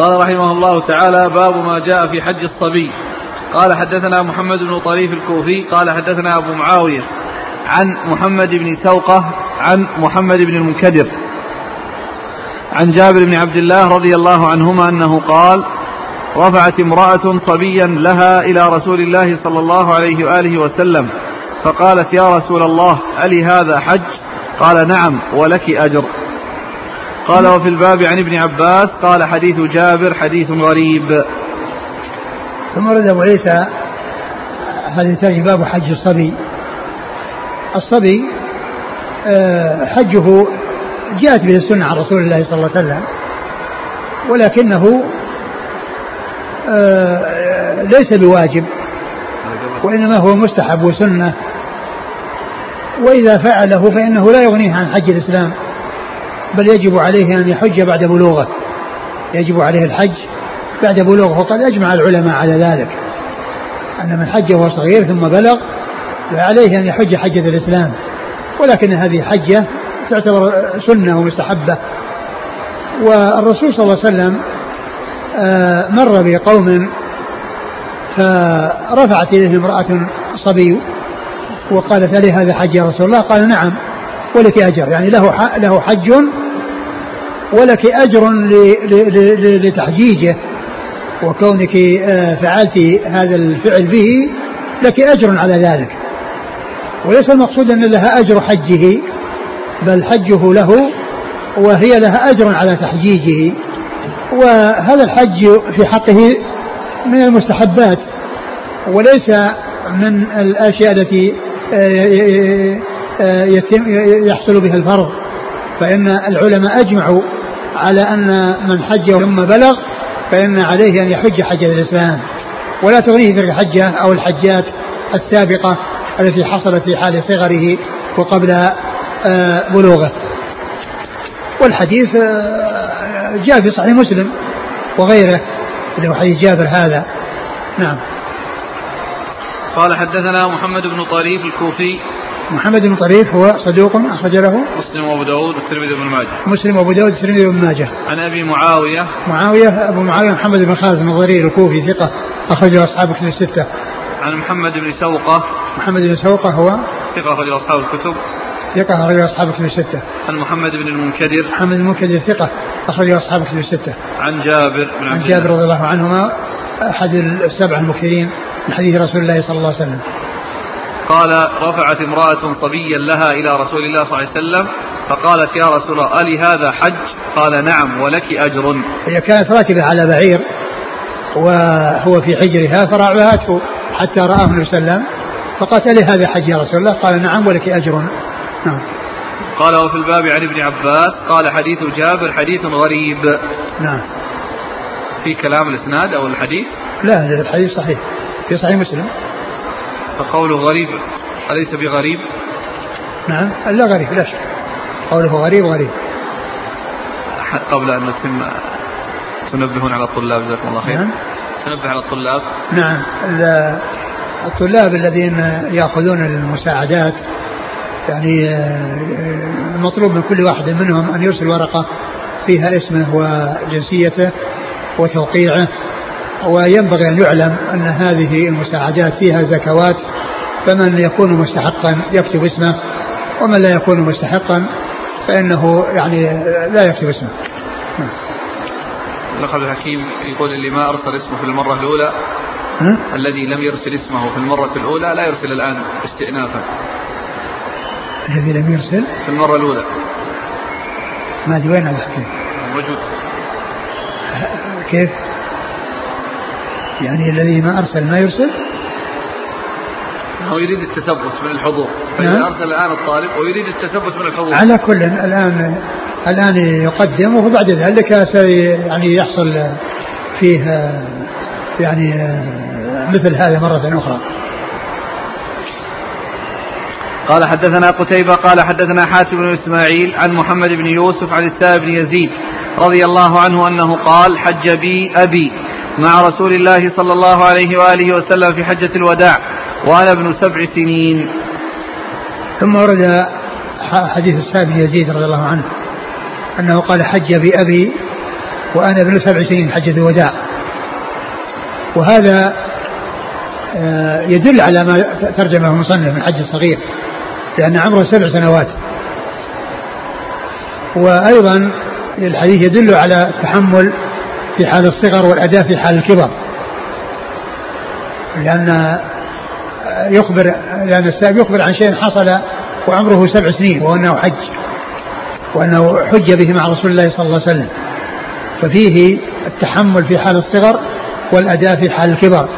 Speaker 1: قال رحمه الله تعالى باب ما جاء في حج الصبي. قال حدثنا محمد بن طريف الكوفي قال حدثنا أبو معاوية عن محمد بن سوقة عن محمد بن المنكدر عن جابر بن عبد الله رضي الله عنهما أنه قال رفعت امرأة صبيا لها إلى رسول الله صلى الله عليه وآله وسلم فقالت يا رسول الله ألي هذا حج؟ قال نعم ولك أجر. قال وفي الباب عن ابن عباس قال حديث جابر حديث غريب.
Speaker 2: ثم ورد أبو عيسى الثاني باب حج الصبي. الصبي آه، حجه جاءت به السنة عن رسول الله صلى الله عليه وسلم ولكنه آه، ليس بواجب وإنما هو مستحب وسنة. وإذا فعله فإنه لا يغنيه عن حج الإسلام. بل يجب عليه أن يحج بعد بلوغه. يجب عليه الحج بعد بلوغه وقد أجمع العلماء على ذلك. أن من حج وهو صغير ثم بلغ فعليه أن يحج حجة الإسلام. ولكن هذه حجة تعتبر سنة ومستحبة. والرسول صلى الله عليه وسلم آه، مر بقوم فرفعت إليه امرأة صبي وقالت لي هذا حج يا رسول الله؟ قال نعم. ولك أجر. يعني له له حج ولك أجر لتحجيجه. وكونك آه، فعلت هذا الفعل به لك أجر على ذلك. وليس المقصود أن لها أجر حجه بل حجه له وهي لها أجر على تحجيجه. وهذا الحج في حقه من المستحبات وليس من الأشياء التي آه، آه، يتم يحصل بها الفرض. فإن العلماء أجمعوا على أن من حج ثم بلغ فإن عليه أن يحج حج الإسلام. ولا تغنيه تلك الحجة أو الحجات السابقة التي حصلت في حال صغره وقبل آه، بلوغه. والحديث آه، جاء في صحيح مسلم وغيره اللي هو حديث جابر هذا. نعم.
Speaker 1: قال حدثنا محمد بن طريف الكوفي
Speaker 2: محمد بن طريف هو صدوق أخرج له
Speaker 1: مسلم وأبو داود والترمذي بن ماجه
Speaker 2: مسلم وأبو داود والترمذي بن ماجه
Speaker 1: عن أبي معاوية
Speaker 2: معاوية أبو معاوية محمد بن خالد الضرير الكوفي ثقة أخرجه أصحاب كتب الستة
Speaker 1: عن محمد بن سوقة
Speaker 2: محمد بن سوقة هو
Speaker 1: ثقة أخرجه أصحاب الكتب
Speaker 2: ثقة أخرجه أصحاب كتب الستة.
Speaker 1: عن محمد بن المنكدر.
Speaker 2: محمد بن المنكدر ثقة أخرجه أصحاب كتب الستة.
Speaker 1: عن جابر بن
Speaker 2: عن جابر رضي الله عنهما أحد السبع المكثرين من حديث رسول الله صلى الله عليه وسلم.
Speaker 1: قال رفعت امرأة صبيا لها إلى رسول الله صلى الله عليه وسلم فقالت يا رسول الله ألي هذا حج؟ قال نعم ولك أجر.
Speaker 2: هي كانت راكبة على بعير وهو في حجرها فرعبته حتى رآه النبي صلى الله عليه وسلم فقالت لي هذا حج يا رسول الله؟ قال نعم ولك أجر. نعم.
Speaker 1: قال وفي الباب عن ابن عباس. قال حديث جابر حديث غريب.
Speaker 2: نعم.
Speaker 1: في كلام الإسناد أو الحديث؟
Speaker 2: لا الحديث صحيح في صحيح مسلم.
Speaker 1: فقوله غريب أليس بغريب؟
Speaker 2: نعم لا غريب لا شك. قوله غريب غريب.
Speaker 1: قبل أن نتم تنبهون على الطلاب جزاكم الله خير. نعم. تنبه على الطلاب.
Speaker 2: نعم الطلاب الذين يأخذون المساعدات يعني آه، المطلوب من كل واحد منهم أن يرسل ورقة فيها اسمه وجنسيته وتوقيعه. وينبغي أن يعلم أن هذه المساعدات فيها زكوات فمن يكون مستحقا يكتب اسمه ومن لا يكون مستحقا فإنه يعني لا يكتب اسمه.
Speaker 1: الأخ عبد الحكيم يقول اللي ما أرسل اسمه في المرة الأولى الذي لم يرسل اسمه في المرة الأولى لا يرسل الآن استئنافا.
Speaker 2: الذي لم يرسل؟
Speaker 1: في المرة الأولى.
Speaker 2: ما أدري وين عبد الحكيم.
Speaker 1: موجود.
Speaker 2: كيف؟ يعني الذي ما أرسل ما يرسل؟
Speaker 1: هو يريد التثبت من الحضور. فإذا نعم. أرسل الآن الطالب ويريد التثبت من الحضور.
Speaker 2: على كل الآن الآن يقدم وبعد ذلك يعني يحصل فيه يعني مثل هذا مرة أخرى.
Speaker 1: قال حدثنا قتيبة قال حدثنا حاتم بن إسماعيل عن محمد بن يوسف عن السائب بن يزيد رضي الله عنه أنه قال حج بي أبي. مع رسول الله صلى الله عليه وآله وسلم في حجة الوداع وأنا ابن سبع سنين.
Speaker 2: ثم ورد حديث السائب بن يزيد رضي الله عنه أنه قال حج بأبي وأنا ابن سبع سنين حجة الوداع. وهذا آه، يدل على ما ترجمه المصنف من حج الصغير لأن عمره سبع سنوات. وأيضا الحديث يدل على التحمل في حال الصغر والأداء في حال الكبر. لأن يخبر لأن السائب يخبر عن شيء حصل وعمره سبع سنين وأنه حج وأنه حج به مع رسول الله صلى الله عليه وسلم. ففيه التحمل في حال الصغر والأداء في حال الكبر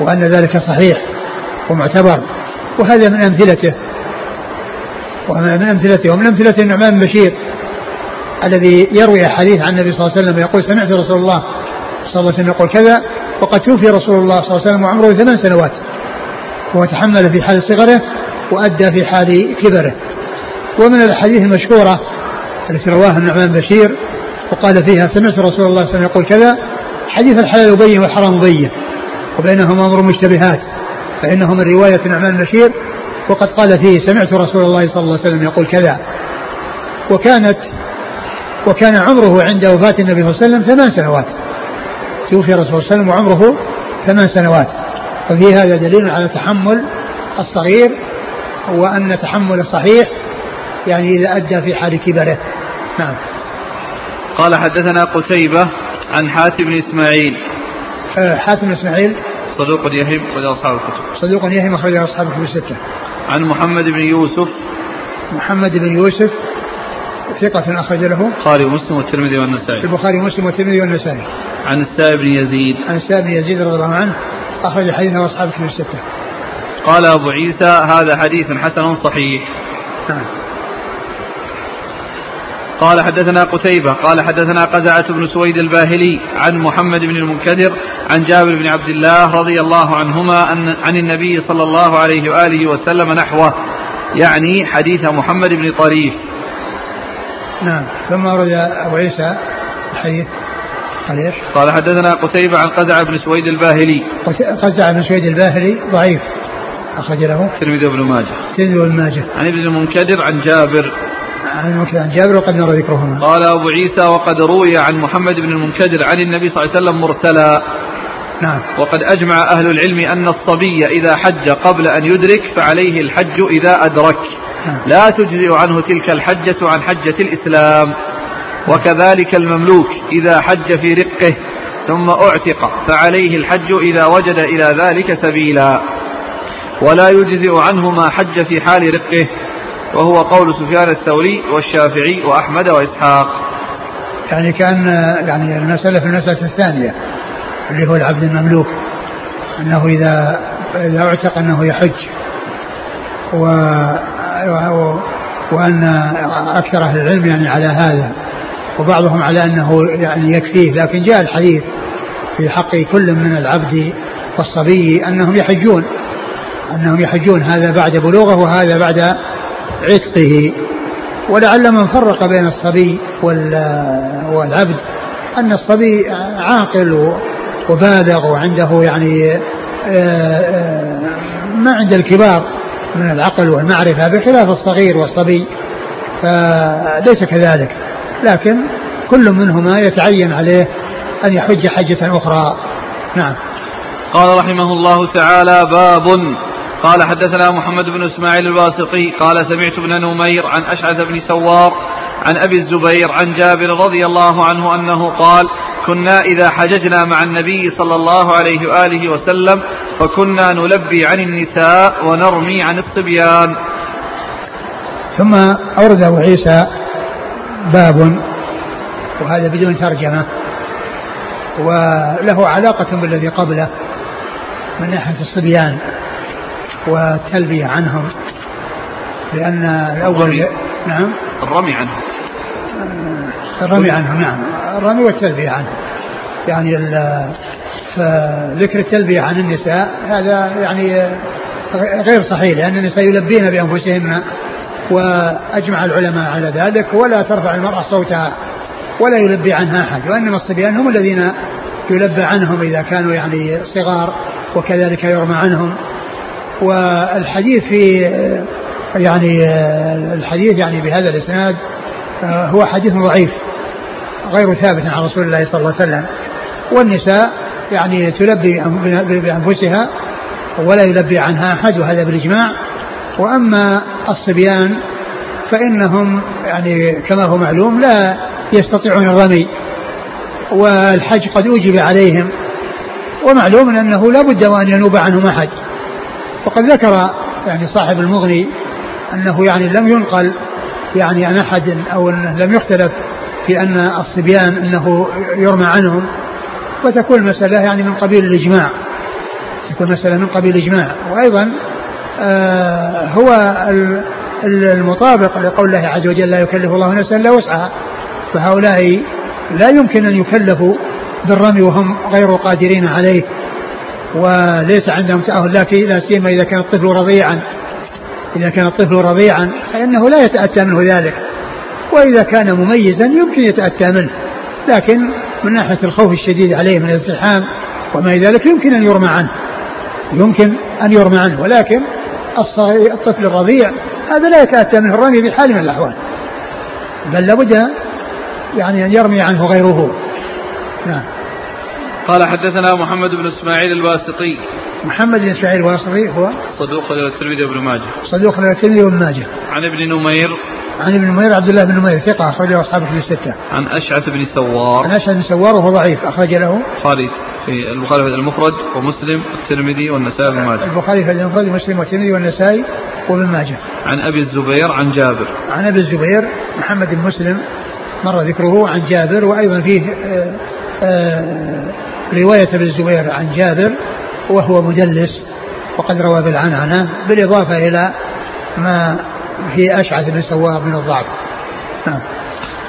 Speaker 2: وأن ذلك صحيح ومعتبر. وهذا من أمثلته ومن أمثلته ومن أمثلته النعمان بن بشير. الذي يروي حديث عن النبي صلى الله عليه وسلم يقول سمعت رسول الله صلى الله عليه وسلم يقول كذا وقد توفي رسول الله صلى الله عليه وسلم وعمره ثمان سنوات. هو تحمل في حال صغره وأدى في حال كبره. ومن الأحاديث المشهورة التي رواها النعمان بشير وقال فيها سمعت رسول الله صلى الله عليه وسلم يقول كذا حديث الحلال يبين والحرام مبين وبينهما أمر مشتبهات فإنه من رواية نعمان بشير وقد قال فيه سمعت رسول الله صلى الله عليه وسلم يقول كذا. وكانت وكان عمره عند وفاة النبي صلى الله عليه وسلم ثمان سنوات. توفي رسول الله صلى الله عليه وسلم وعمره ثمان سنوات. ففي هذا دليل على تحمل الصغير وأن تحمل الصحيح يعني إذا أدى في حال كبره. نعم.
Speaker 1: قال حدثنا قتيبة عن حاتم بن إسماعيل.
Speaker 2: آه، حاتم بن إسماعيل.
Speaker 1: صدوق يهم أخرج أصحاب الكتب.
Speaker 2: صدوق يهم أخرج أصحاب الكتب الستة.
Speaker 1: عن محمد بن يوسف.
Speaker 2: محمد بن يوسف ثقة أخرج له.
Speaker 1: البخاري ومسلم والترمذي والنسائي.
Speaker 2: البخاري ومسلم والترمذي والنسائي.
Speaker 1: عن السائب بن يزيد.
Speaker 2: عن السائب بن يزيد رضي الله عنه أخرج حديثه أصحاب الكتب الستة.
Speaker 1: قال أبو عيسى هذا حديث حسن صحيح. نعم. قال حدثنا قتيبة قال حدثنا قزعة بن سويد الباهلي عن محمد بن المنكدر عن جابر بن عبد الله رضي الله عنهما أن عن النبي صلى الله عليه وآله وسلم نحوه يعني حديث محمد بن طريف.
Speaker 2: نعم. ثم ورد أبو عيسى الحديث. قال إيش؟
Speaker 1: قال حدثنا قتيبة عن قزعة بن سويد الباهلي.
Speaker 2: قزعة بن سويد الباهلي ضعيف. أخرج له
Speaker 1: الترمذي وابن ماجه.
Speaker 2: الترمذي وابن ماجه.
Speaker 1: عن ابن المنكدر عن جابر.
Speaker 2: عن المنكدر عن جابر وقد نرى ذكرهما.
Speaker 1: قال أبو عيسى وقد روي عن محمد بن المنكدر عن النبي صلى الله عليه وسلم مرسلا.
Speaker 2: نعم.
Speaker 1: وقد أجمع أهل العلم أن الصبي إذا حج قبل أن يدرك فعليه الحج إذا أدرك. لا تجزئ عنه تلك الحجة عن حجة الإسلام. وكذلك المملوك إذا حج في رقه ثم أعتق فعليه الحج إذا وجد إلى ذلك سبيلا. ولا يجزئ عنه ما حج في حال رقه وهو قول سفيان الثوري والشافعي وأحمد وإسحاق.
Speaker 2: يعني كأن يعني المسألة في المسألة الثانية اللي هو العبد المملوك أنه إذا إذا أعتق أنه يحج. و وأن أكثر أهل العلم يعني على هذا وبعضهم على أنه يعني يكفيه لكن جاء الحديث في حق كل من العبد والصبي أنهم يحجون أنهم يحجون هذا بعد بلوغه وهذا بعد عتقه. ولعل من فرق بين الصبي والعبد أن الصبي عاقل وبالغ وعنده يعني آه، آه، ما عند الكبار. من العقل والمعرفة بخلاف الصغير والصبي فليس كذلك. لكن كل منهما يتعين عليه أن يحج حجة أخرى. نعم.
Speaker 1: قال رحمه الله تعالى باب. قال حدثنا محمد بن إسماعيل الواسطي قال سمعت ابن نمير عن أشعث بن سوار عن أبي الزبير عن جابر رضي الله عنه أنه قال كنا إذا حججنا مع النبي صلى الله عليه وآله وسلم فكنا نلبي عن النساء ونرمي عن الصبيان.
Speaker 2: ثم أورد أبو عيسى باب وهذا بدون ترجمة وله علاقة بالذي قبله من ناحية الصبيان والتلبية عنهم لأن الأول
Speaker 1: الرمي.
Speaker 2: نعم
Speaker 1: الرمي عنه
Speaker 2: الرمي عنهم نعم. الرمي والتلبية عنهم يعني فذكر التلبية عن النساء هذا يعني غير صحيح لأن النساء يلبين بأنفسهن وأجمع العلماء على ذلك ولا ترفع المرأة صوتها ولا يلبي عنها أحد وإنما الصبيان هم الذين يلبى عنهم إذا كانوا يعني صغار وكذلك يرمى عنهم. والحديث في يعني الحديث يعني بهذا الإسناد هو حديث ضعيف غير ثابت عن رسول الله صلى الله عليه وسلم. والنساء يعني تلبي بأنفسها ولا يلبي عنها أحد وهذا بالإجماع. وأما الصبيان فإنهم يعني كما هو معلوم لا يستطيعون الرمي والحج قد أوجب عليهم. ومعلوم أنه لا بد وأن ينوب عنهم أحد. وقد ذكر يعني صاحب المغني أنه يعني لم ينقل يعني عن أحد أو أنه لم يختلف في أن الصبيان أنه يرمى عنهم فتكون المسألة يعني من قبيل الإجماع. تكون مسألة من قبيل الإجماع. وأيضا آه هو ال- ال- المطابق لقول الله عز وجل لا يكلف الله نفسا إلا وسعها. فهؤلاء لا يمكن أن يكلفوا بالرمي وهم غير قادرين عليه. وليس عندهم تأهل لا سيما إذا كان الطفل رضيعا. إذا كان الطفل رضيعا فإنه لا يتأتى منه ذلك. وإذا كان مميزا يمكن يتأتى منه. لكن من ناحية الخوف الشديد عليه من الازدحام وما إلى ذلك يمكن أن يرمى عنه. يمكن أن يرمى عنه. ولكن الطفل الرضيع هذا لا يتأتى منه. الرمي بحال من الأحوال. بل لابد يعني أن يرمي عنه غيره. نعم.
Speaker 1: قال حدثنا محمد بن إسماعيل الواسطي.
Speaker 2: محمد بن اسماعيل الواصلي هو
Speaker 1: صدوق الترمذي وابن ماجه.
Speaker 2: صدوق الترمذي وابن ماجه.
Speaker 1: عن ابن نمير.
Speaker 2: عن ابن نمير عبد الله بن نمير ثقة أخرجه أصحاب كتب الستة.
Speaker 1: عن أشعث بن سوار.
Speaker 2: عن أشهد بن سوار وهو ضعيف أخرج له.
Speaker 1: البخاري في البخاري في المفرد ومسلم والترمذي والنسائي بن ماجه.
Speaker 2: البخاري في المفرد ومسلم والترمذي والنسائي وابن ماجه.
Speaker 1: عن أبي الزبير عن جابر.
Speaker 2: عن أبي الزبير محمد بن مسلم مر ذكره عن جابر وأيضا فيه آه، آه، رواية ابن الزبير عن جابر وهو مدلس وقد روى بالعنعنة بالإضافة إلى ما في أشعث بن سوار من الضعف. نعم.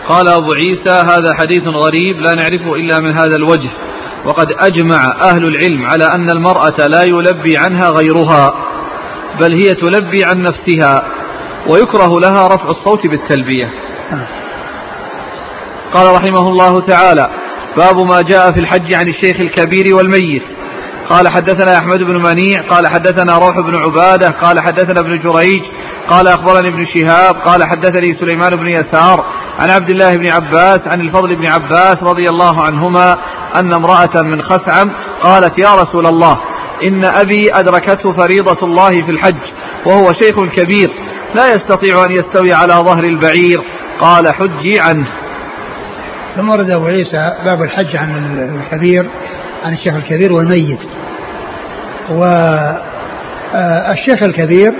Speaker 1: قال أبو عيسى هذا حديث غريب لا نعرفه إلا من هذا الوجه وقد أجمع أهل العلم على أن المرأة لا يلبي عنها غيرها بل هي تلبي عن نفسها ويكره لها رفع الصوت بالتلبية
Speaker 2: نعم.
Speaker 1: قال رحمه الله تعالى باب ما جاء في الحج عن الشيخ الكبير والميت قال حدثنا أحمد بن منيع قال حدثنا روح بن عبادة قال حدثنا ابن جريج قال أخبرني ابن شهاب قال حدثني سليمان بن يسار عن عبد الله بن عباس عن الفضل بن عباس رضي الله عنهما أن امرأة من خثعم قالت يا رسول الله إن أبي أدركته فريضة الله في الحج وهو شيخ كبير لا يستطيع أن يستوي على ظهر البعير قال حجي عنه.
Speaker 2: ثم ورد أبو عيسى باب الحج عن الكبير عن الشيخ الكبير والميت. والشيخ الكبير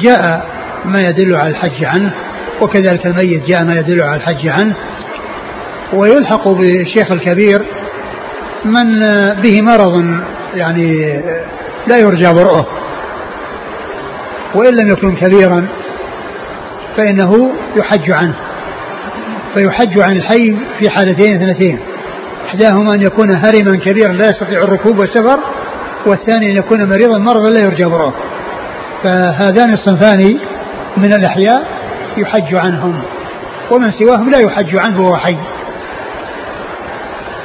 Speaker 2: جاء ما يدل على الحج عنه وكذلك الميت جاء ما يدل على الحج عنه. ويلحق بالشيخ الكبير من به مرض يعني لا يرجى برؤه. وإن لم يكن كبيرا فإنه يحج عنه فيحج عن الحي في حالتين اثنتين. إحداهما أن يكون هرما كبيرا لا يستطيع الركوب والسفر والثاني أن يكون مريضا مرضا لا يرجى برؤه فهذان الصنفان من الأحياء يحج عنهم ومن سواهم لا يحج عنه وهو حي.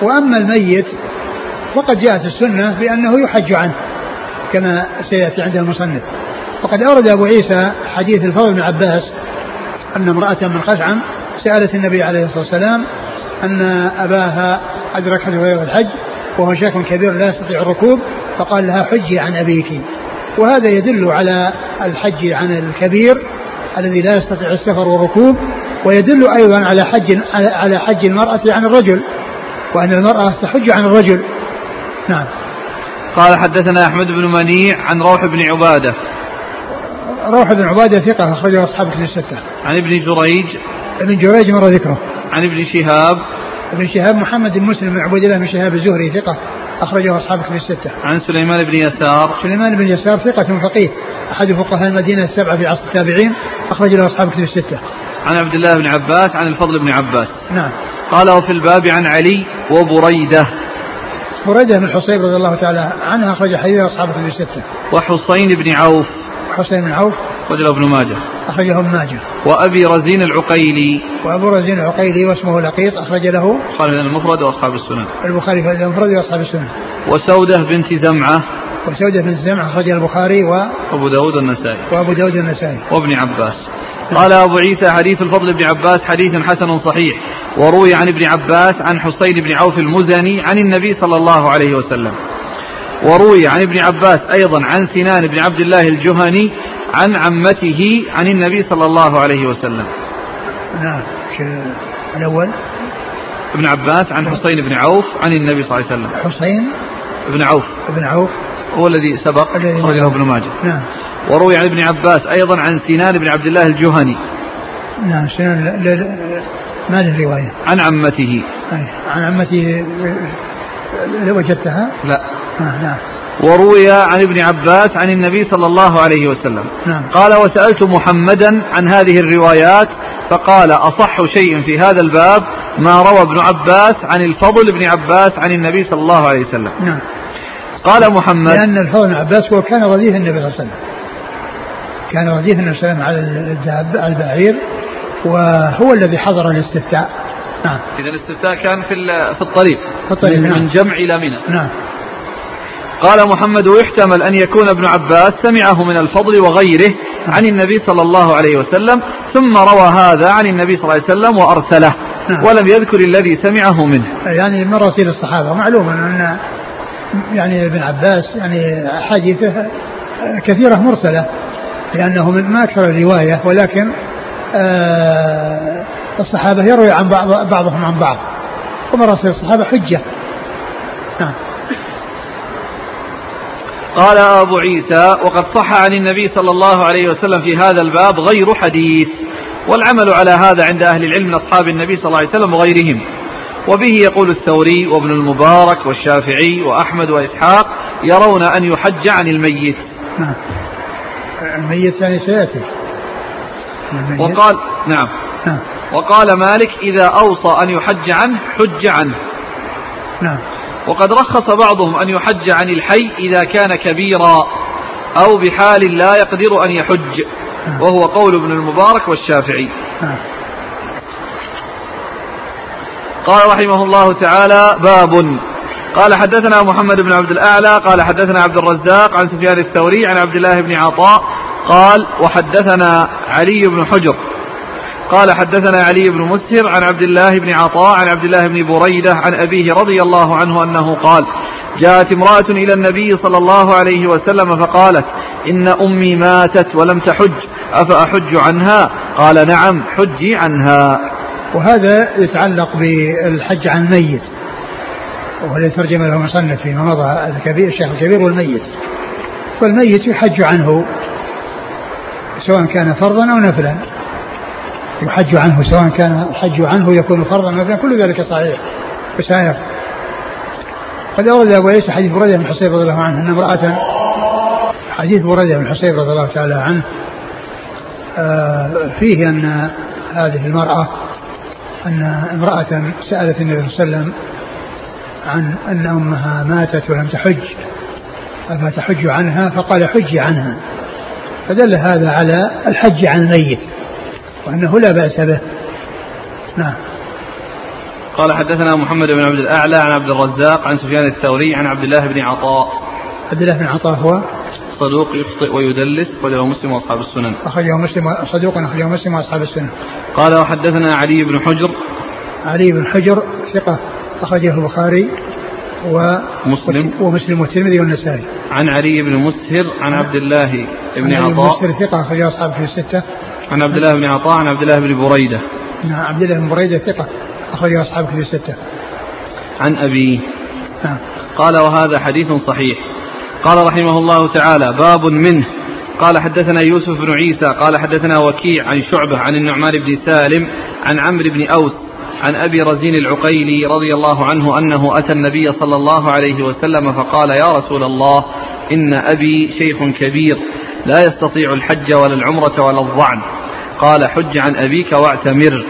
Speaker 2: وأما الميت فقد جاءت السنة بأنه يحج عنه كما سيأتي عند المصنف. وقد أورد أبو عيسى حديث الفضل بن عباس أن امرأة من خثعم سألت النبي عليه الصلاة والسلام أن أباها أدركته في الحج وهو شيخ كبير لا يستطيع الركوب فقال لها حجي عن أبيك. وهذا يدل على الحج عن الكبير الذي لا يستطيع السفر والركوب ويدل أيضا على حج على حج المرأة عن الرجل وأن المرأة تحج عن الرجل. نعم.
Speaker 1: قال حدثنا أحمد بن منيع عن روح بن عبادة.
Speaker 2: روح بن عبادة ثقة أخرجه أصحاب الستة.
Speaker 1: عن ابن جريج.
Speaker 2: ابن جريج مر ذكره.
Speaker 1: عن ابن شهاب.
Speaker 2: ابن شهاب محمد بن مسلم بن عبد الله بن شهاب الزهري ثقة أخرجه أصحاب كتب الستة.
Speaker 1: عن سليمان بن يسار
Speaker 2: سليمان بن يسار ثقة فقيه أحد فقهاء المدينة السبعة في عصر التابعين أخرج له أصحاب كتب الستة.
Speaker 1: عن عبد الله بن عباس عن الفضل بن عباس
Speaker 2: نعم.
Speaker 1: قال وفي الباب عن علي وبريدة
Speaker 2: بريدة بن الحصيب رضي الله تعالى عنه أخرج حديث أصحاب كتب الستة.
Speaker 1: وحصين بن عوف
Speaker 2: حسين بن عوف
Speaker 1: رجل ابن ماجه.
Speaker 2: أخرجه ابن ماجه.
Speaker 1: وأبي رزين العقيلي.
Speaker 2: وأبو رزين العقيلي واسمه لقيط أخرج له
Speaker 1: قال من المفرد وأصحاب السنن.
Speaker 2: البخاري في المفرد وأصحاب السنة.
Speaker 1: وسودة بنت زمعة.
Speaker 2: وسودة بن زمع أخرج البخاري و...
Speaker 1: أبو داود النسائي.
Speaker 2: وأبو داود النسائي.
Speaker 1: وابن عباس. قال أبو عيسى حديث الفضل بن عباس حديث حسن صحيح. وروي عن ابن عباس عن حسين بن عوف المزني عن النبي صلى الله عليه وسلم. وروي عن ابن عباس أيضا عن سنان بن عبد الله الجهني عن عمته عن النبي صلى الله عليه وسلم.
Speaker 2: نعم. الأول؟
Speaker 1: ابن عباس عن حسين بن عوف عن النبي صلى الله عليه وسلم.
Speaker 2: حسين
Speaker 1: ابن عوف.
Speaker 2: بن عوف.
Speaker 1: هو الذي سبق
Speaker 2: الذي-
Speaker 1: أخرج له ابن ماجه.
Speaker 2: نعم.
Speaker 1: وروي عن ابن عباس أيضا عن سنان بن عبد الله الجهني.
Speaker 2: نعم. سنن ل- ل- ما له رواية.
Speaker 1: عن عمته.
Speaker 2: أي. عن عمتي لو وجدتها؟
Speaker 1: لا.
Speaker 2: آه نعم.
Speaker 1: وروي عن ابن عباس عن النبي صلى الله عليه وسلم.
Speaker 2: نعم.
Speaker 1: قال وسألت محمدا عن هذه الروايات فقال أصح شيء في هذا الباب ما روى ابن عباس عن الفضل بن عباس عن النبي صلى الله عليه وسلم.
Speaker 2: نعم.
Speaker 1: قال محمد
Speaker 2: لأن الفضل بن عباس هو كان رديف النبي صلى الله عليه وسلم. كان رديف النبي صلى الله عليه وسلم على الداب على البعير وهو الذي حضر الاستفتاء. نعم.
Speaker 1: إذا الاستفتاء كان في في الطريق
Speaker 2: في الطريق،
Speaker 1: من
Speaker 2: نعم.
Speaker 1: جمع إلى منى.
Speaker 2: نعم.
Speaker 1: قال محمد ويحتمل أن يكون ابن عباس سمعه من الفضل وغيره عن النبي صلى الله عليه وسلم ثم روى هذا عن النبي صلى الله عليه وسلم وأرسله
Speaker 2: نعم.
Speaker 1: ولم يذكر الذي سمعه منه.
Speaker 2: يعني من رسيل الصحابة. معلوم أن يعني ابن عباس يعني أحاديثه كثيرة مرسلة لأنه من ما أكثر الرواية ولكن آه الصحابة يروي عن بعض بعضهم عن بعض ومراسيل الصحابة حجة. نعم.
Speaker 1: قال أبو عيسى وقد صح عن النبي صلى الله عليه وسلم في هذا الباب غير حديث والعمل على هذا عند أهل العلم من أصحاب النبي صلى الله عليه وسلم وغيرهم. وبه يقول الثوري وابن المبارك والشافعي وأحمد وإسحاق يرون أن يحج عن الميت.
Speaker 2: نعم. الميت يعني سيأتي. الميت.
Speaker 1: وقال نعم.
Speaker 2: نعم.
Speaker 1: وقال مالك إذا أوصى أن يحج عنه حج عنه.
Speaker 2: نعم.
Speaker 1: وقد رخص بعضهم أن يحج عن الحي إذا كان كبيرا أو بحال لا يقدر أن يحج وهو قول ابن المبارك والشافعي. قال رحمه الله تعالى باب. قال حدثنا محمد بن عبد الأعلى قال حدثنا عبد الرزاق عن سفيان الثوري عن عبد الله بن عطاء قال وحدثنا علي بن حجر. قال حدثنا علي بن مسهر عن عبد الله بن عطاء عن عبد الله بن بريدة عن أبيه رضي الله عنه أنه قال جاءت امرأة إلى النبي صلى الله عليه وسلم فقالت إن أمي ماتت ولم تحج أفأحج عنها؟ قال نعم حجي عنها.
Speaker 2: وهذا يتعلق بالحج عن الميت وهو ترجم له المصنف فيما مضى الكبير الشيخ الكبير والميت. والميت يحج عنه سواء كان فرضا أو نفلا. يحج عنه سواء كان الحج عنه يكون فرضا أو كل ذلك صحيح. وسائر. قد أورد أبو عيسى حديث بريدة بن حصيب رضي الله عنه أن امرأة حديث بريدة بن حصيب رضي الله تعالى عنه آه، فيه أن هذه المرأة أن امرأة سألت النبي صلى الله عليه وسلم عن أن أمها ماتت ولم تحج أفتحج عنها فقال حج عنها. فدل هذا على الحج عن الميت. وأنه لا بأس به. نعم.
Speaker 1: قال حدثنا محمد بن عبد الأعلى عن عبد الرزاق عن سفيان الثوري عن عبد الله بن عطاء.
Speaker 2: عبد الله بن عطاء هو؟
Speaker 1: صدوق يخطئ ويدلس وله مسلم وأصحاب السنن.
Speaker 2: أخرجه مسلم صدوق أخرجه مسلم وأصحاب السنة
Speaker 1: قال وحدثنا علي بن حجر.
Speaker 2: علي بن حجر ثقة أخرجه البخاري و
Speaker 1: مسلم.
Speaker 2: ومسلم والترمذي والنسائي.
Speaker 1: عن علي بن مسهر عن عبد الله بن
Speaker 2: عن
Speaker 1: عطاء.
Speaker 2: مسهر ثقة أخرجه أصحابه في الستة.
Speaker 1: عن عبد الله بن عطاء عن عبد الله بن بريدة.
Speaker 2: نعم عبد الله بن بريدة ثقة أخرجه أصحابه في الستة.
Speaker 1: عن أبيه
Speaker 2: نعم.
Speaker 1: قال وهذا حديث صحيح. قال رحمه الله تعالى باب منه. قال حدثنا يوسف بن عيسى قال حدثنا وكيع عن شعبة عن النعمان بن سالم عن عمرو بن أوس عن أبي رزين العقيلي رضي الله عنه أنه أتى النبي صلى الله عليه وسلم فقال يا رسول الله إن أبي شيخ كبير لا يستطيع الحج ولا العمرة ولا الظعن. قال حج عن أبيك واعتمر.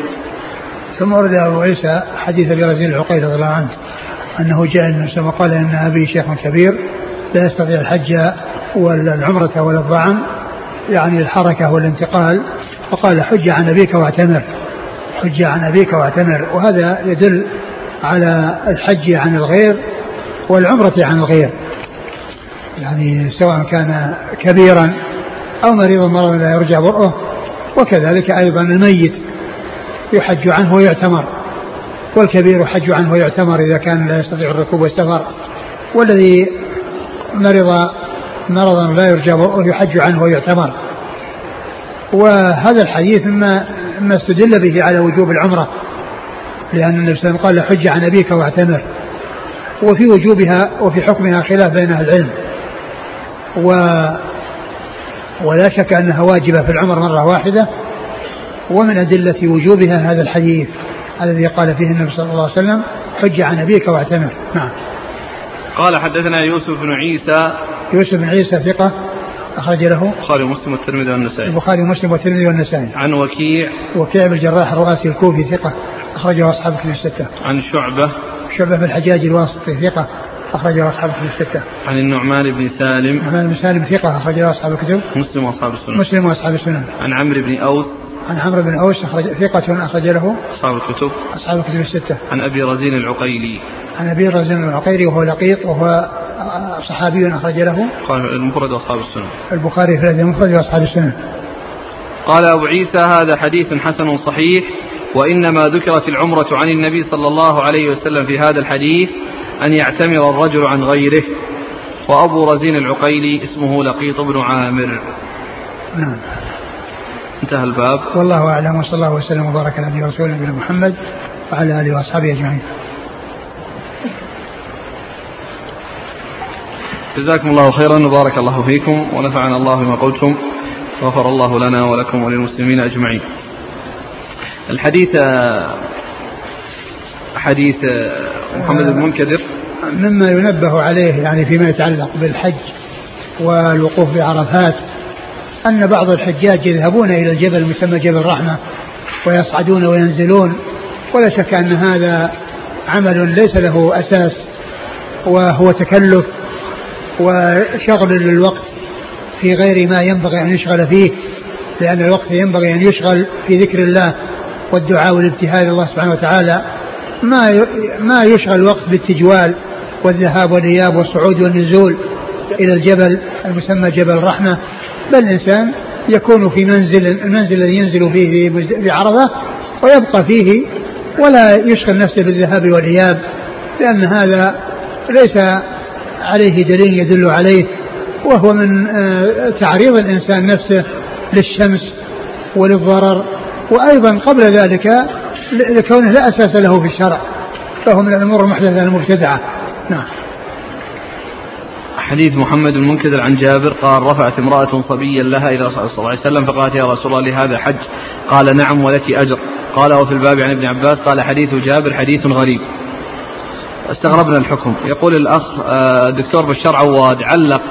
Speaker 2: ثم ورد أبو عيسى حديث أبي رزين العقيلي رضي الله عنه أنه جاء النبي وقال إن أبي شيخ كبير لا يستطيع الحج ولا العمرة ولا الظعن يعني الحركة والانتقال. فقال حج عن أبيك واعتمر حج عن أبيك واعتمر. وهذا يدل على الحج عن الغير والعمرة عن الغير يعني سواء كان كبيرا أو مريضا مرضا لا يرجع برؤه وكذلك أيضا الميت يحج عنه ويعتمر والكبير يحج عنه ويعتمر إذا كان لا يستطيع الركوب والسفر والذي مرض مرضا لا يرجى يحج عنه ويعتمر. وهذا الحديث مما ما استدل به على وجوب العمرة لأن النبي صلى الله عليه وسلم قال حج عن أبيك واعتمر. وفي وجوبها وفي حكمها خلاف بين أهل العلم. و ولا شك أنها واجبة في العمر مرة واحدة ومن أدلة وجوبها هذا الحديث الذي قال فيه النبي صلى الله عليه وسلم حج عن أبيك واعتمر. نعم.
Speaker 1: قال حدثنا يوسف بن عيسى.
Speaker 2: يوسف بن عيسى ثقة أخرج له.
Speaker 1: البخاري ومسلم والترمذي والنسائي.
Speaker 2: البخاري ومسلم والترمذي والنسائي.
Speaker 1: عن وكيع.
Speaker 2: وكيع بن الجراح الرؤاسي الكوفي ثقة أخرجه أصحاب كتب الستة.
Speaker 1: عن شعبة.
Speaker 2: شعبة بن الحجاج الواسطي ثقة أخرجه أصحاب الكتب الستة.
Speaker 1: عن النعمان بن سالم.
Speaker 2: النعمان بن سالم ثقة أخرجه أصحاب الكتب.
Speaker 1: مسلم وأصحاب السنن.
Speaker 2: مسلم وأصحاب السنن.
Speaker 1: عن عمرو بن أوس.
Speaker 2: عن عمرو بن أوس أخرج ثقة أخرج له.
Speaker 1: أصحاب الكتب.
Speaker 2: أصحاب الكتب الستة.
Speaker 1: عن أبي رزين العقيلي.
Speaker 2: عن أبي رزين العقيلي وهو لقيط وهو صحابي أخرج له.
Speaker 1: قال المفرد وأصحاب السنن.
Speaker 2: البخاري في المفرد وأصحاب السنن.
Speaker 1: قال أبو عيسى هذا حديث حسن صحيح وإنما ذكرت العمرة عن النبي صلى الله عليه وسلم في هذا الحديث أن يعتمر الرجل عن غيره. وأبو رزين العقيلي اسمه لقيط بن عامر.
Speaker 2: نعم.
Speaker 1: انتهى الباب.
Speaker 2: والله أعلم وصلى الله وسلم وبارك على نبينا ورسوله نبينا محمد وعلى آله وأصحابه أجمعين.
Speaker 1: جزاكم الله خيرا وبارك الله فيكم ونفعنا الله بما قلتم غفر الله لنا ولكم وللمسلمين أجمعين. الحديث حديث محمد بن المنكدر
Speaker 2: مما ينبه عليه يعني فيما يتعلق بالحج والوقوف بعرفات أن بعض الحجاج يذهبون إلى الجبل المسمى جبل الرحمة ويصعدون وينزلون ولا شك أن هذا عمل ليس له أساس وهو تكلف وشغل للوقت في غير ما ينبغي أن يشغل فيه لأن الوقت ينبغي أن يشغل في ذكر الله والدعاء والابتهال الله سبحانه وتعالى. ما ما يشغل الوقت بالتجوال والذهاب والإياب والصعود والنزول إلى الجبل المسمى جبل الرحمة بل الإنسان يكون في منزل المنزل الذي ينزل فيه في عرفة ويبقى فيه ولا يشغل نفسه بالذهاب والإياب لأن هذا ليس عليه دليل يدل عليه وهو من آه، تعريض الإنسان نفسه للشمس وللضرر. وأيضا قبل ذلك لكونه لا أساس له في الشرع فهو من الأمور المحدثة المبتدعة. نعم.
Speaker 1: حديث محمد بن منكدر عن جابر قال رفعت امرأة صبيا لها إلى صلى الله عليه وسلم فقالت يا رسول الله لهذا حج؟ قال نعم ولك أجر. قال وفي الباب عن ابن عباس قال حديث جابر حديث غريب. استغربنا الحكم. يقول الأخ آه، دكتور بشار عواد علق.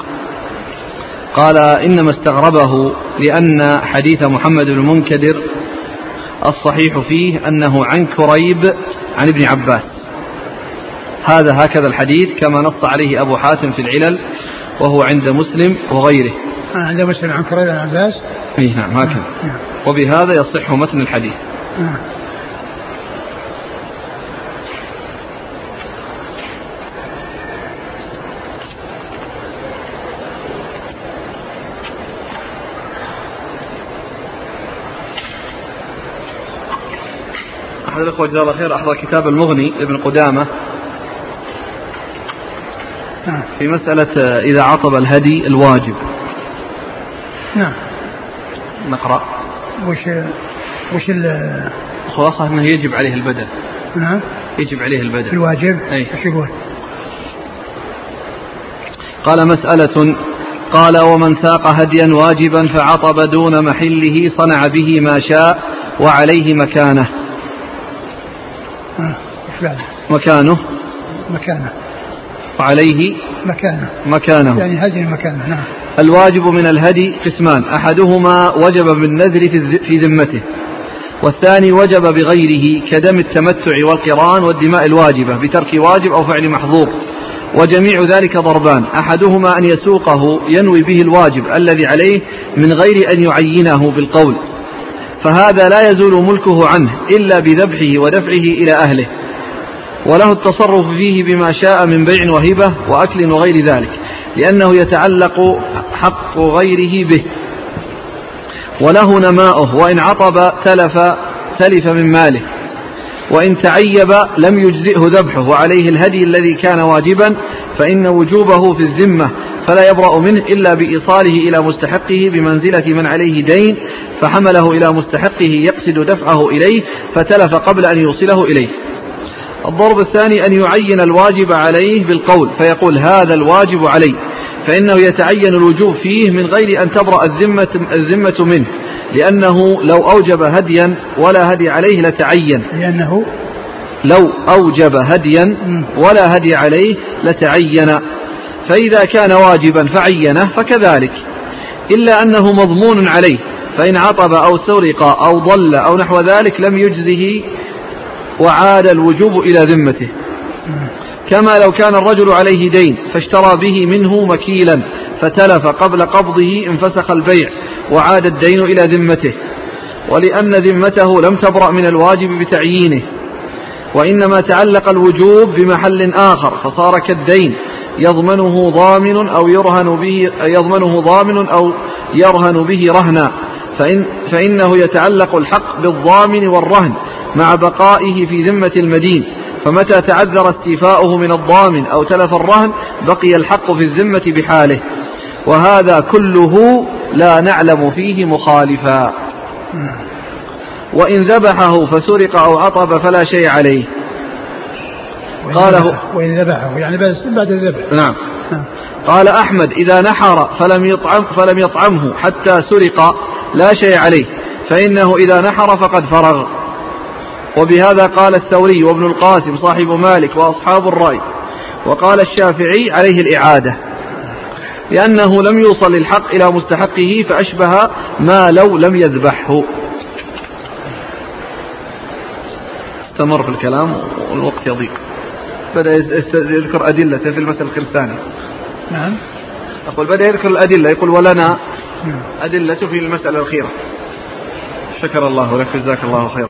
Speaker 1: قال إنما استغربه لأن حديث محمد بن المنكدر الصحيح فيه أنه عن كريب عن ابن عباس. هذا هكذا الحديث كما نص عليه أبو حاتم في العلل وهو عند مسلم وغيره.
Speaker 2: آه، عند مسلم عن كريب عن عباس.
Speaker 1: اي نعم هكذا. نعم. وبهذا يصح متن الحديث. نعم. أحد الأخوة جزاه الله خير أحضر كتاب المغني لابن قدامة. نعم. في مسألة إذا عطب الهدي الواجب.
Speaker 2: نعم.
Speaker 1: نقرأ.
Speaker 2: وش وش
Speaker 1: الخلاصة أنه يجب عليه البدل.
Speaker 2: نعم.
Speaker 1: يجب عليه البدل.
Speaker 2: الواجب؟
Speaker 1: أي.
Speaker 2: إيش يقول؟
Speaker 1: قال مسألة قال ومن ساق هديا واجبا فعطب دون محله صنع به ما شاء وعليه مكانه؟ مكانه؟
Speaker 2: مكانه.
Speaker 1: وعليه؟
Speaker 2: مكانه.
Speaker 1: مكانه.
Speaker 2: يعني هدي مكانه نعم.
Speaker 1: الواجب من الهدي قسمان. أحدهما وجب بالنذر في ذمته والثاني وجب بغيره كدم التمتع والقران والدماء الواجبة بترك واجب أو فعل محظور وجميع ذلك ضربان. أحدهما أن يسوقه ينوي به الواجب الذي عليه من غير أن يعينه بالقول. فهذا لا يزول ملكه عنه إلا بذبحه ودفعه إلى أهله. وله التصرف فيه بما شاء من بيع وهبة وأكل وغير ذلك لأنه يتعلق حق غيره به. وله نماؤه وإن عطب تلف تلف من ماله. وإن تعيب لم يجزئه ذبحه وعليه الهدي الذي كان واجبا فإن وجوبه في الذمة. فلا يبرأ منه إلا بإيصاله إلى مستحقه بمنزلة من عليه دين فحمله إلى مستحقه يقصد دفعه إليه فتلف قبل أن يوصله إليه. الضرب الثاني أن يعين الواجب عليه بالقول فيقول هذا الواجب علي فإنه يتعين الوجوب فيه من غير أن تبرأ الذمة, الذمة منه لأنه لو أوجب هديا ولا هدي عليه لتعين.
Speaker 2: لأنه؟
Speaker 1: لو أوجب هديا ولا هدي عليه لتعين. فإذا كان واجبا فعينه فكذلك. إلا أنه مضمون عليه فإن عطب أو سرق أو ضل أو نحو ذلك لم يجزه وعاد الوجوب إلى ذمته. كما لو كان الرجل عليه دين فاشترى به منه مكيلا فتلف قبل قبضه انفسخ البيع وعاد الدين إلى ذمته. ولأن ذمته لم تبرأ من الواجب بتعيينه وإنما تعلق الوجوب بمحل آخر فصار كالدين يضمنه ضامن أو يرهن به يضمنه ضامن أو يرهن به رهنا. فإن فإنه يتعلق الحق بالضامن والرهن مع بقائه في ذمة المدين. فمتى تعذر استيفاؤه من الضامن أو تلف الرهن بقي الحق في الذمة بحاله. وهذا كله لا نعلم فيه مخالفا. وإن ذبحه فسرق أو عطب فلا شيء عليه. قاله-
Speaker 2: ذبحه- وإن ذبحه. يعني بس بعد الذبح.
Speaker 1: نعم.
Speaker 2: نعم.
Speaker 1: قال أحمد إذا نحر فلم يطعم فلم يطعمه حتى سرق لا شيء عليه. فإنه إذا نحر فقد فرغ. وبهذا قال الثوري وابن القاسم صاحب مالك وأصحاب الرأي. وقال الشافعي عليه الإعادة. لأنه لم يوصل الحق إلى مستحقه فأشبه ما لو لم يذبحه. استمر في الكلام والوقت يضيق. بدأ يذكر أدلته في المسألة الثانية
Speaker 2: نعم.
Speaker 1: أقول بدأ يذكر الأدلة يقول ولنا
Speaker 2: نعم.
Speaker 1: أدلة في المسألة الأخيرة. شكر الله لك جزاك الله خيرا.